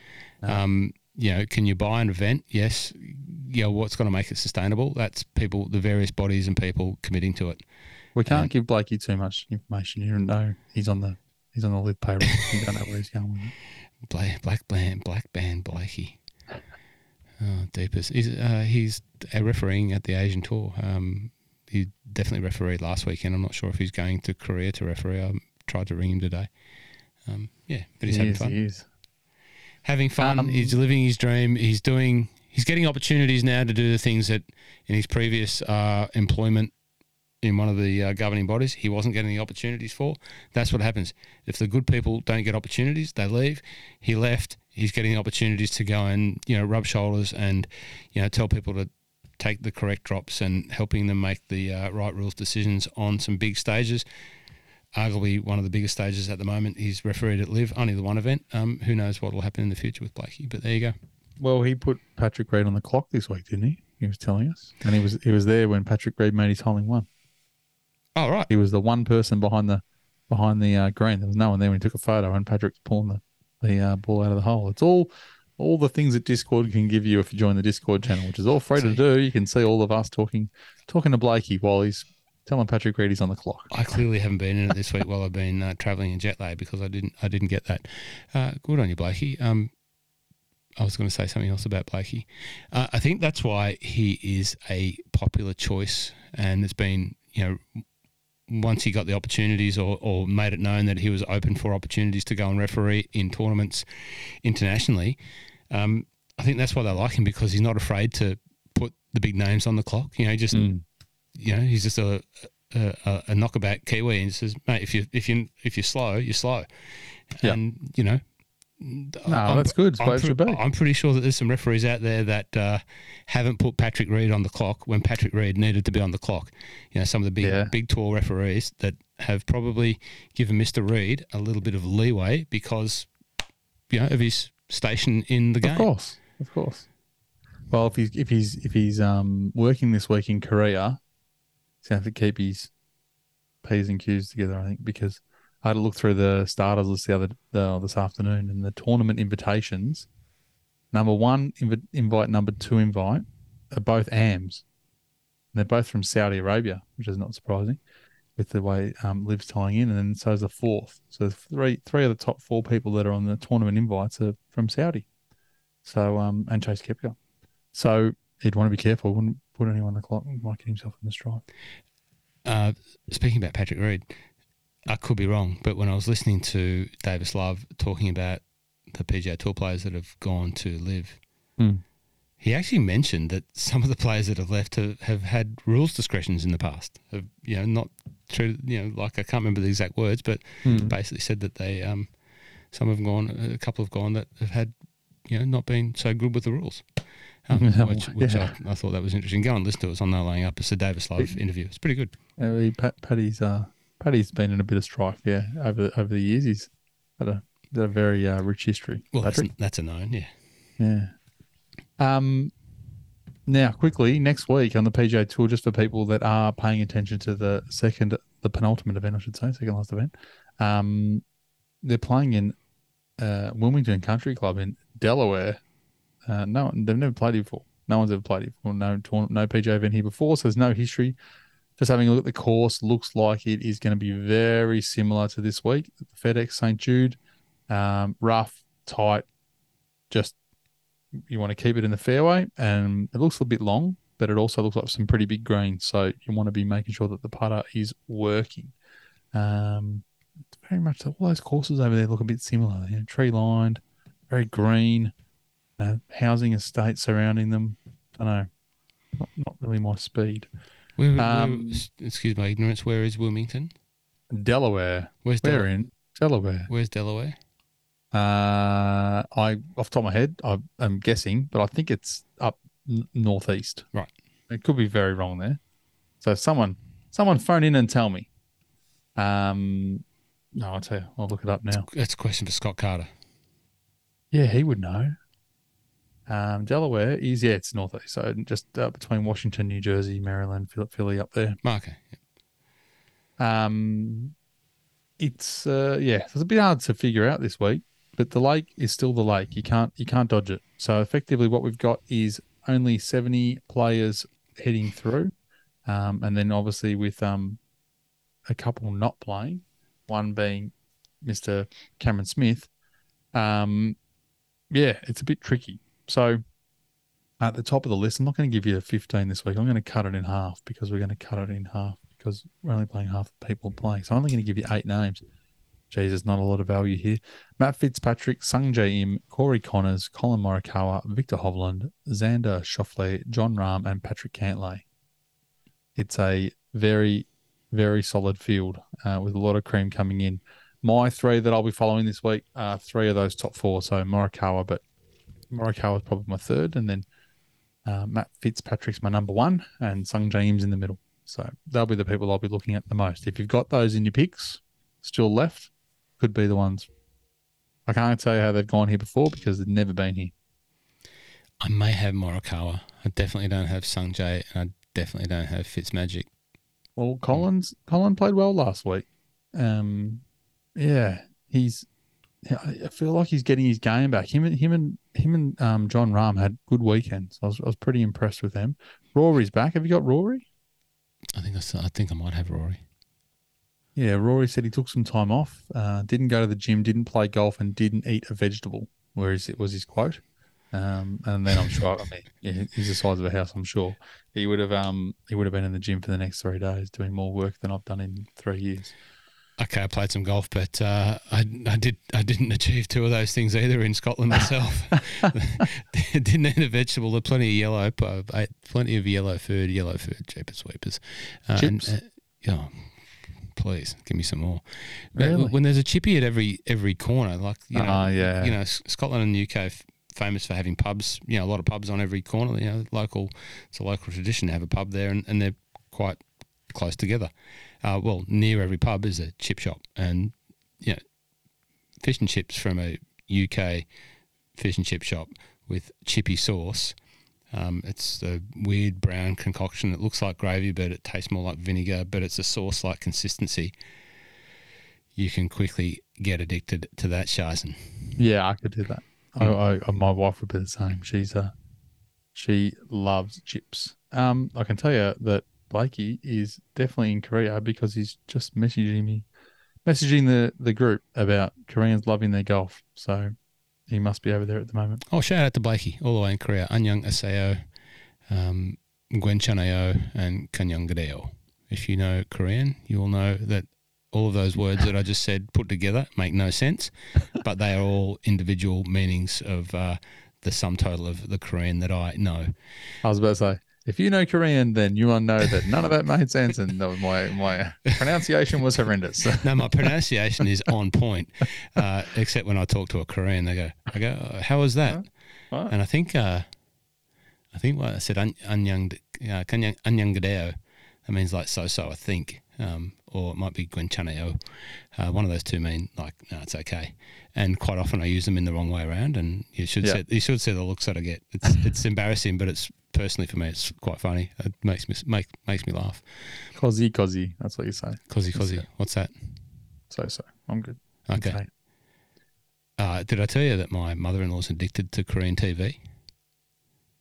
No. Um, you know, can you buy an event? Yes. You know, what's going to make it sustainable? That's people, the various bodies and people committing to it. We can't Um, give Blakey too much information. You don't know he's on the he's on the LIV payroll. you don't know where he's going with it. Black, black band, black band, Blakey. Oh, deepest. He's uh, he's a refereeing at the Asian Tour. Um, he definitely refereed last weekend. I'm not sure if he's going to Korea to referee. I tried to ring him today. Um, yeah, but he's He having is, fun. he is. Having fun. Um, he's living his dream. He's doing he's getting opportunities now to do the things that in his previous uh, employment in one of the uh, governing bodies he wasn't getting the opportunities for. That's what happens. If the good people don't get opportunities, they leave. He left. He's getting opportunities to go and you know rub shoulders and you know tell people to take the correct drops and helping them make the uh, right rules decisions on some big stages. Arguably one of the biggest stages at the moment. He's refereed at LIV, only the one event. Um, who knows what will happen in the future with Blakey? But there you go. Well, he put Patrick Reed on the clock this week, didn't he? He was telling us, and he was he was there when Patrick Reed made his holding one. Oh right. He was the one person behind the behind the uh, green. There was no one there when he took a photo, and Patrick's pulling the the uh, ball out of the hole. It's all all the things that Discord can give you if you join the Discord channel, which is all free to do. You can see all of us talking talking to Blakey while he's telling Patrick Reed he's on the clock. I clearly haven't been in it this week while I've been uh, travelling in jet lag because I didn't I didn't get that. Uh, good on you, Blakey. Um, I was going to say something else about Blakey. Uh, I think that's why he is a popular choice, and it's been you know once he got the opportunities or, or made it known that he was open for opportunities to go and referee in tournaments internationally. Um, I think that's why they like him because he's not afraid to put the big names on the clock. You know, just Mm. you know he's just a a, a a knockabout Kiwi and says, mate, if you if you if you're slow, you're slow. Yeah. And you know. No, that's good. It's the way it I'm, pre- be. I'm pretty sure that there's some referees out there that uh, haven't put Patrick Reed on the clock when Patrick Reed needed to be on the clock. You know, some of the big, Yeah. big, tall referees that have probably given Mr. Reed a little bit of leeway because, you know, of his station in the game. Of course, of course. Well, if he's if he's if he's um working this week in Korea, he's gonna have to keep his p's and q's together. I think because I had to look through the starters list the other the, this afternoon and the tournament invitations. Number one invi- invite, number two invite are both AMs. And they're both from Saudi Arabia, which is not surprising with the way um, LIV's tying in, and then so is the fourth. So three three of the top four people that are on the tournament invites are from Saudi. So um and Chase Koepka. So he'd want to be careful. Wouldn't put anyone on the clock. Might get himself in the stripe. Uh, speaking about Patrick Reed, I could be wrong, but when I was listening to Davis Love talking about the PGA Tour players that have gone to LIV, Hmm. he actually mentioned that some of the players that have left have, have had rules discretions in the past. Have, you know, not true. You know, like I can't remember the exact words, but Hmm. basically said that they um, some have gone, a couple have gone that have had, you know, not been so good with the rules. Um, which which yeah. I, I thought that was interesting. Go and listen to it. It's on No Laying Up. It's a Davis Love interview. It's pretty good. Uh, Pat, Paddy's uh Paddy's been in a bit of strife, yeah, over over the years. He's had a had a very uh, rich history. Well, that's, that's a known, yeah. Yeah. Um. Now, quickly, next week on the PGA Tour, just for people that are paying attention to the second, the penultimate event, I should say, second last event, um, they're playing in uh, Wilmington Country Club in Delaware. Uh, no, they've never played here before. No one's ever played here before. No, tour- no PGA event here before, so there's no history. Just having a look at the course, looks like it is going to be very similar to this week. The FedEx St Jude, um, rough, tight, just you want to keep it in the fairway, and it looks a bit long, but it also looks like some pretty big greens. So you want to be making sure that the putter is working. Um, very much all those courses over there look a bit similar. You know, tree lined, very green, uh, housing estate surrounding them. I don't know, not, not really my speed. Where, where- Um, excuse my ignorance. Where is Wilmington? Delaware, Where's Delaware? in Delaware. Where's Delaware? Uh, I off the top of my head, I, I'm guessing, but I think it's up n- northeast. Right. It could be very wrong there. So someone, someone phone in and tell me. Um, no, I'll tell you. I'll look it up now. That's a question for Scott Carter. Yeah, he would know. Um, Delaware is yeah, it's northeast, so just uh, between Washington, New Jersey, Maryland, Philly, Philly up there. Okay. Um, it's uh, yeah, it's a bit hard to figure out this week, but the lake is still the lake. You can't you can't dodge it. So effectively, what we've got is only seventy players heading through, um, and then obviously with um, a couple not playing, one being Mister Cameron Smith. Um, yeah, it's a bit tricky. So at the top of the list, I'm not going to give you a 15 this week. I'm going to cut it in half because we're going to cut it in half because we're only playing half the people playing. So I'm only going to give you eight names. Jesus, not a lot of value here. Matt Fitzpatrick, Sungjae Im, Corey Conners, Collin Morikawa, Viktor Hovland, Xander Schauffele, Jon Rahm, and Patrick Cantlay. It's a very, very solid field uh, with a lot of cream coming in. My three that I'll be following this week are three of those top four. So Morikawa, but Morikawa is probably my third, and then uh, Matt Fitzpatrick's my number one, and Sungjae's in the middle. So they'll be the people I'll be looking at the most. If you've got those in your picks still left, could be the ones. I can't tell you how they've gone here before because they've never been here. I may have Morikawa. I definitely don't have Sungjae, and I definitely don't have Fitzmagic. Well, Collins Collin played well last week. Um, yeah, he's. I I feel like he's getting his game back. Him and him and him and um, Jon Rahm had good weekends. I was I was pretty impressed with them. Rory's back. Have you got Rory? I think I, I think I might have Rory. Yeah, Rory said he took some time off, uh, didn't go to the gym, didn't play golf, and didn't eat a vegetable. Whereas it was his quote. Um, and then I'm sure, I mean, yeah, he's the size of a house. I'm sure he would have, um, he would have been in the gym for the next three days doing more work than I've done in three years. Okay, I played some golf, but uh, I, I did I didn't achieve two of those things either in Scotland myself. didn't eat a vegetable. There plenty of yellow. I ate plenty of yellow food. Yellow food, jeepers sweepers. Uh, Chips? And, uh, oh, please give me some more. But Really? When there's a chippy at every every corner, like you know, Ah, yeah. you know, Scotland and the UK f- famous for having pubs. You know, a lot of pubs on every corner. You know, local. It's a local tradition to have a pub there, and, and they're quite close together. Uh, well, near every pub is a chip shop, and you know, fish and chips from a UK fish and chip shop with chippy sauce. Um, it's a weird brown concoction. It looks like gravy, but it tastes more like vinegar. But it's a sauce-like consistency. You can quickly get addicted to that, Shazen. Yeah, I could do that. I, I, my wife would be the same. She's uh she loves chips. Um, I can tell you that Blakey is definitely in Korea because he's just messaging me, messaging the the group about Koreans loving their golf. So he must be over there at the moment. Oh, shout out to Blakey, all the way in Korea. Anyang Aseo, um, and Kanyang Gadeo. If you know Korean, you will know that all of those words that I just said put together make no sense, but they are all individual meanings of uh, the sum total of the Korean that I know. I was about to say, if you know Korean, then you will know that none of that made sense, and my my pronunciation was horrendous. No, my pronunciation is on point, uh, except when I talk to a Korean, they go, "I go, "Uh, how was that?" Wow. And I think, uh, I think what I said, "An- anyang, uh, anyang. That means like so-so, I think, um, or it might be gwen chaneo. Uh, one of those two mean like, no, it's okay. And quite often I use them in the wrong way around, and you should Yeah. see, you should see the looks that I get. It's it's embarrassing, but it's personally for me, it's quite funny. It makes me make makes me laugh. Cozzy, cozzy. That's what you say. Cosy, cosy. What's that? So so. I'm good. Okay. Uh, did I tell you that my mother-in-law's addicted to Korean TV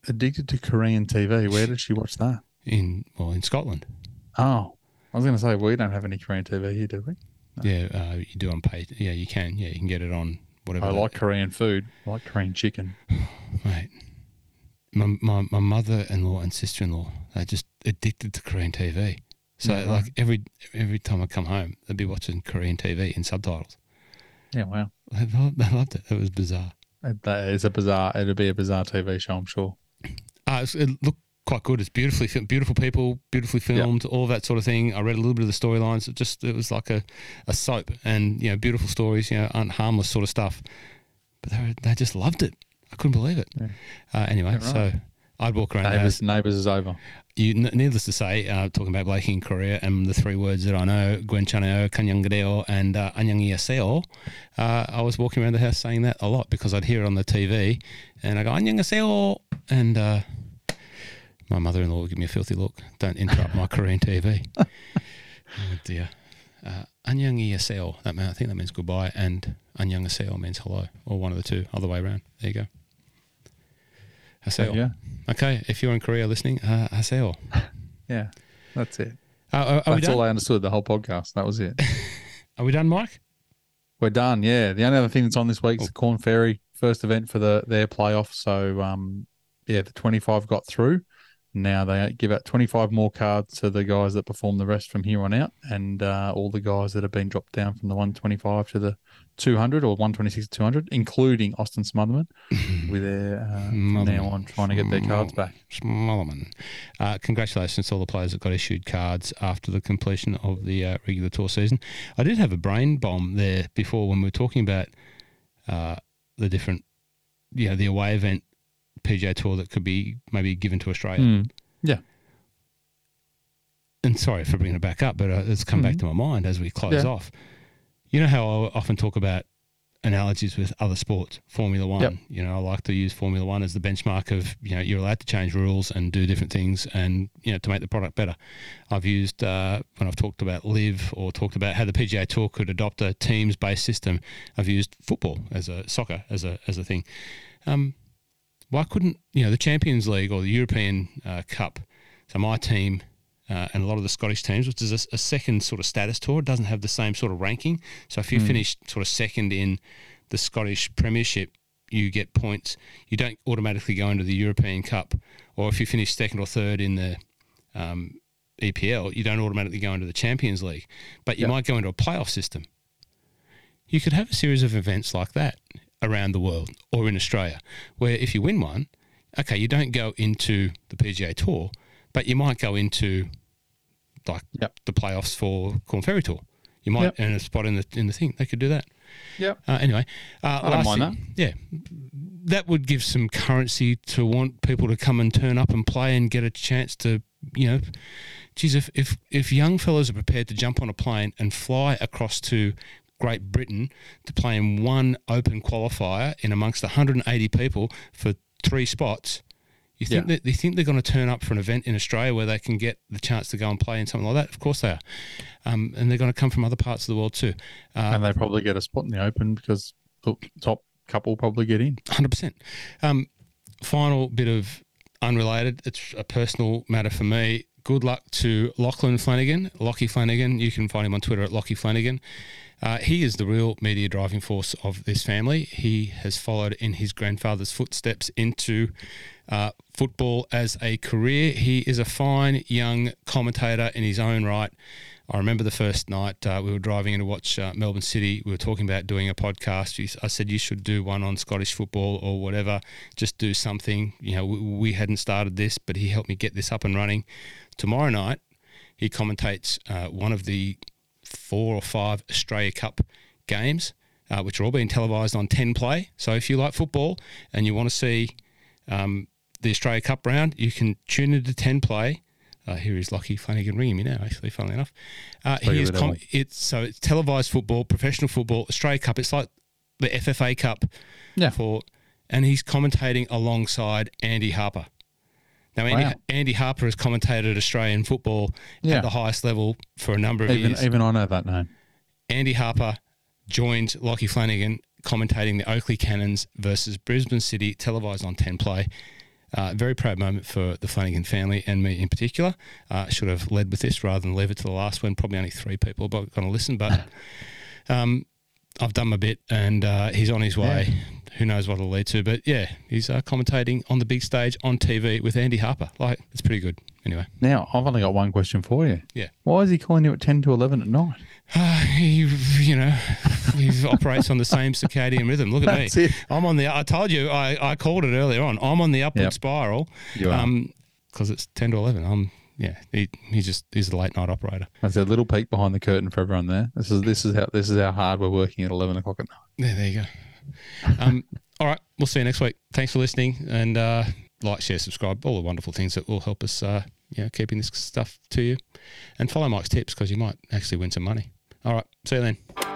Addicted to Korean TV. Where did she watch that? in well in Scotland? Oh, I was going to say we don't have any Korean TV here, do we? Yeah, uh, you do on pay. Yeah, you can. Yeah, you can get it on whatever. I like Korean food. I like Korean chicken. mate. My, my my mother-in-law and sister-in-law they're just addicted to Korean TV. So right. like every every time I come home, they'd be watching Korean TV in subtitles. Yeah, wow. They loved, they loved it. It was bizarre. It- That is a bizarre. It'll be a bizarre TV show, I'm sure. Uh, it looked quite good. It's beautifully beautiful people, beautifully filmed, all that sort of thing. I read a little bit of the storylines. It just it was like a, a soap, and you know, beautiful stories, you know, harmless sort of stuff. But they were, they just loved it. I couldn't believe it. Yeah. Uh, anyway, Yeah, right. so I'd walk around the house. Neighbours, neighbours is over. You, n- needless to say, uh, talking about Blakey in Korea and the three words that I know, Gwen Chaneo, Kanyangadeo, and uh, Anyangiaseo, uh, I was walking around the house saying that a lot because I'd hear it on the TV and I go, Anyangaseo, and uh, my mother-in-law would give me a filthy look. Don't interrupt my Korean TV. oh dear. Uh, Anyangiaseo, that mean, I think that means goodbye, and Anyangaseo means hello, or one of the two, other way around. There you go. Haseo. Yeah, Okay, if you're in Korea listening, uh, haseo. yeah. That's it. Uh, are, are That's all I understood. The whole podcast. That was it. Are we done, Mike? We're done. Yeah. The only other thing that's on this week is the Corn Ferry first event for the their playoff. So um, yeah, the twenty five got through. Now they give out 25 more cards to the guys that perform the rest from here on out, and uh, all the guys that have been dropped down from the 125 to the 200 or 126 to 200, including Austin Smotherman, with their uh, now on trying to get their cards back. smotherman Uh, congratulations to all the players that got issued cards after the completion of the uh, regular tour season. I did have a brain bomb there before when we were talking about uh, the different, you know, the away event PGA Tour that could be maybe given to Australia. Mm. Yeah. And sorry for bringing it back up, but uh, it's come back Mhm. to my mind as we close Yeah. off. You know how I often talk about analogies with other sports, Formula One. Yep. You know, I like to use Formula One as the benchmark of you know you're allowed to change rules and do different things, and you know to make the product better. I've used uh, when I've talked about LIV or talked about how the PGA Tour could adopt a teams-based system. I've used football as a soccer as a as a thing. Um, why couldn't you know the Champions League or the European uh, Cup? So my team uh, and a lot of the Scottish teams, which is a, a second sort of status tour, doesn't have the same sort of ranking. So if you Mm. finish sort of second in the Scottish Premiership, you get points. You don't automatically go into the European Cup, or if you finish second or third in the um, EPL, you don't automatically go into the Champions League, but you Yep. might go into a playoff system. You could have a series of events like that around the world or in Australia, where if you win one, okay, you don't go into the PGA Tour, but you might go into like Yep. the playoffs for Corn Ferry Tour. You might Yep. earn a spot in the in the thing. They could do that. Yeah. Uh, anyway, uh, I don't mind lastly- Yeah, that would give some currency to want people to come and turn up and play and get a chance to, you know, geez, if if if young fellas are prepared to jump on a plane and fly across to Great Britain to play in one open qualifier in amongst 180 people for three spots. You think Yeah. that you think they're going to turn up for an event in Australia where they can get the chance to go and play in something like that? Of course they are, um, and they're going to come from other parts of the world too. Uh, and they probably get a spot in the open because the top couple probably get in. Hundred percent. Um, final bit of unrelated. It's a personal matter for me. Good luck to Lachlan Flanagan, Lockie Flanagan. You can find him on Twitter at Lockie Flanagan. Uh, he is the real media driving force of this family. He has followed in his grandfather's footsteps into uh, football as a career. He is a fine young commentator in his own right. I remember the first night uh, we were driving in to watch uh, Melbourne City. We were talking about doing a podcast. I said you should do one on Scottish football or whatever. Just do something. You know, we, we hadn't started this, but he helped me get this up and running. Tomorrow night, he commentates uh, one of the four or five Australia Cup games, uh, which are all being televised on 10 Play. So if you like football and you want to see um, the Australia Cup round, you can tune into 10 Play. Uh, here is Lockie Flanagan ringing me now, actually, funnily enough. Uh, he is com- it's so it's televised football, professional football, Australia Cup. It's like the FFA Cup Yeah. for, and he's commentating alongside Andy Harper. Now, Andy, Wow. Andy Harper has commentated Australian football Yeah. at the highest level for a number of Even years. even I know that name. Andy Harper joined Lockie Flanagan commentating the Oakleigh Cannons versus Brisbane City, televised on 10 Play. Uh, very proud moment for the Flanagan family and me in particular. Uh, should have led with this rather than leave it to the last one. Probably only three people are going to listen, but um, I've done my bit and uh, he's on his way. Who knows what it'll lead to? But yeah, he's uh, commentating on the big stage on TV with Andy Harper. Like, it's pretty good. Anyway. Now I've only got one question for you. Yeah. Why is he calling you at ten to eleven at night? Uh, he, you know, he operates on the same circadian rhythm. Look at That's me. it. I'm on the. I told you. I, I called it earlier on. I'm on the upward Yep. spiral. You are. Um, because it's ten to eleven. I'm. Yeah. He, he just he's a late night operator. That's a little peek behind the curtain for everyone there. This is this is how this is how hard we're working at eleven o'clock at night. Yeah. There you go. Um. all right. We'll see you next week. Thanks for listening and uh, like, share, subscribe. All the wonderful things that will help us. Uh, you know, keeping this stuff to you, and follow Mike's tips because you might actually win some money. All right. See you then.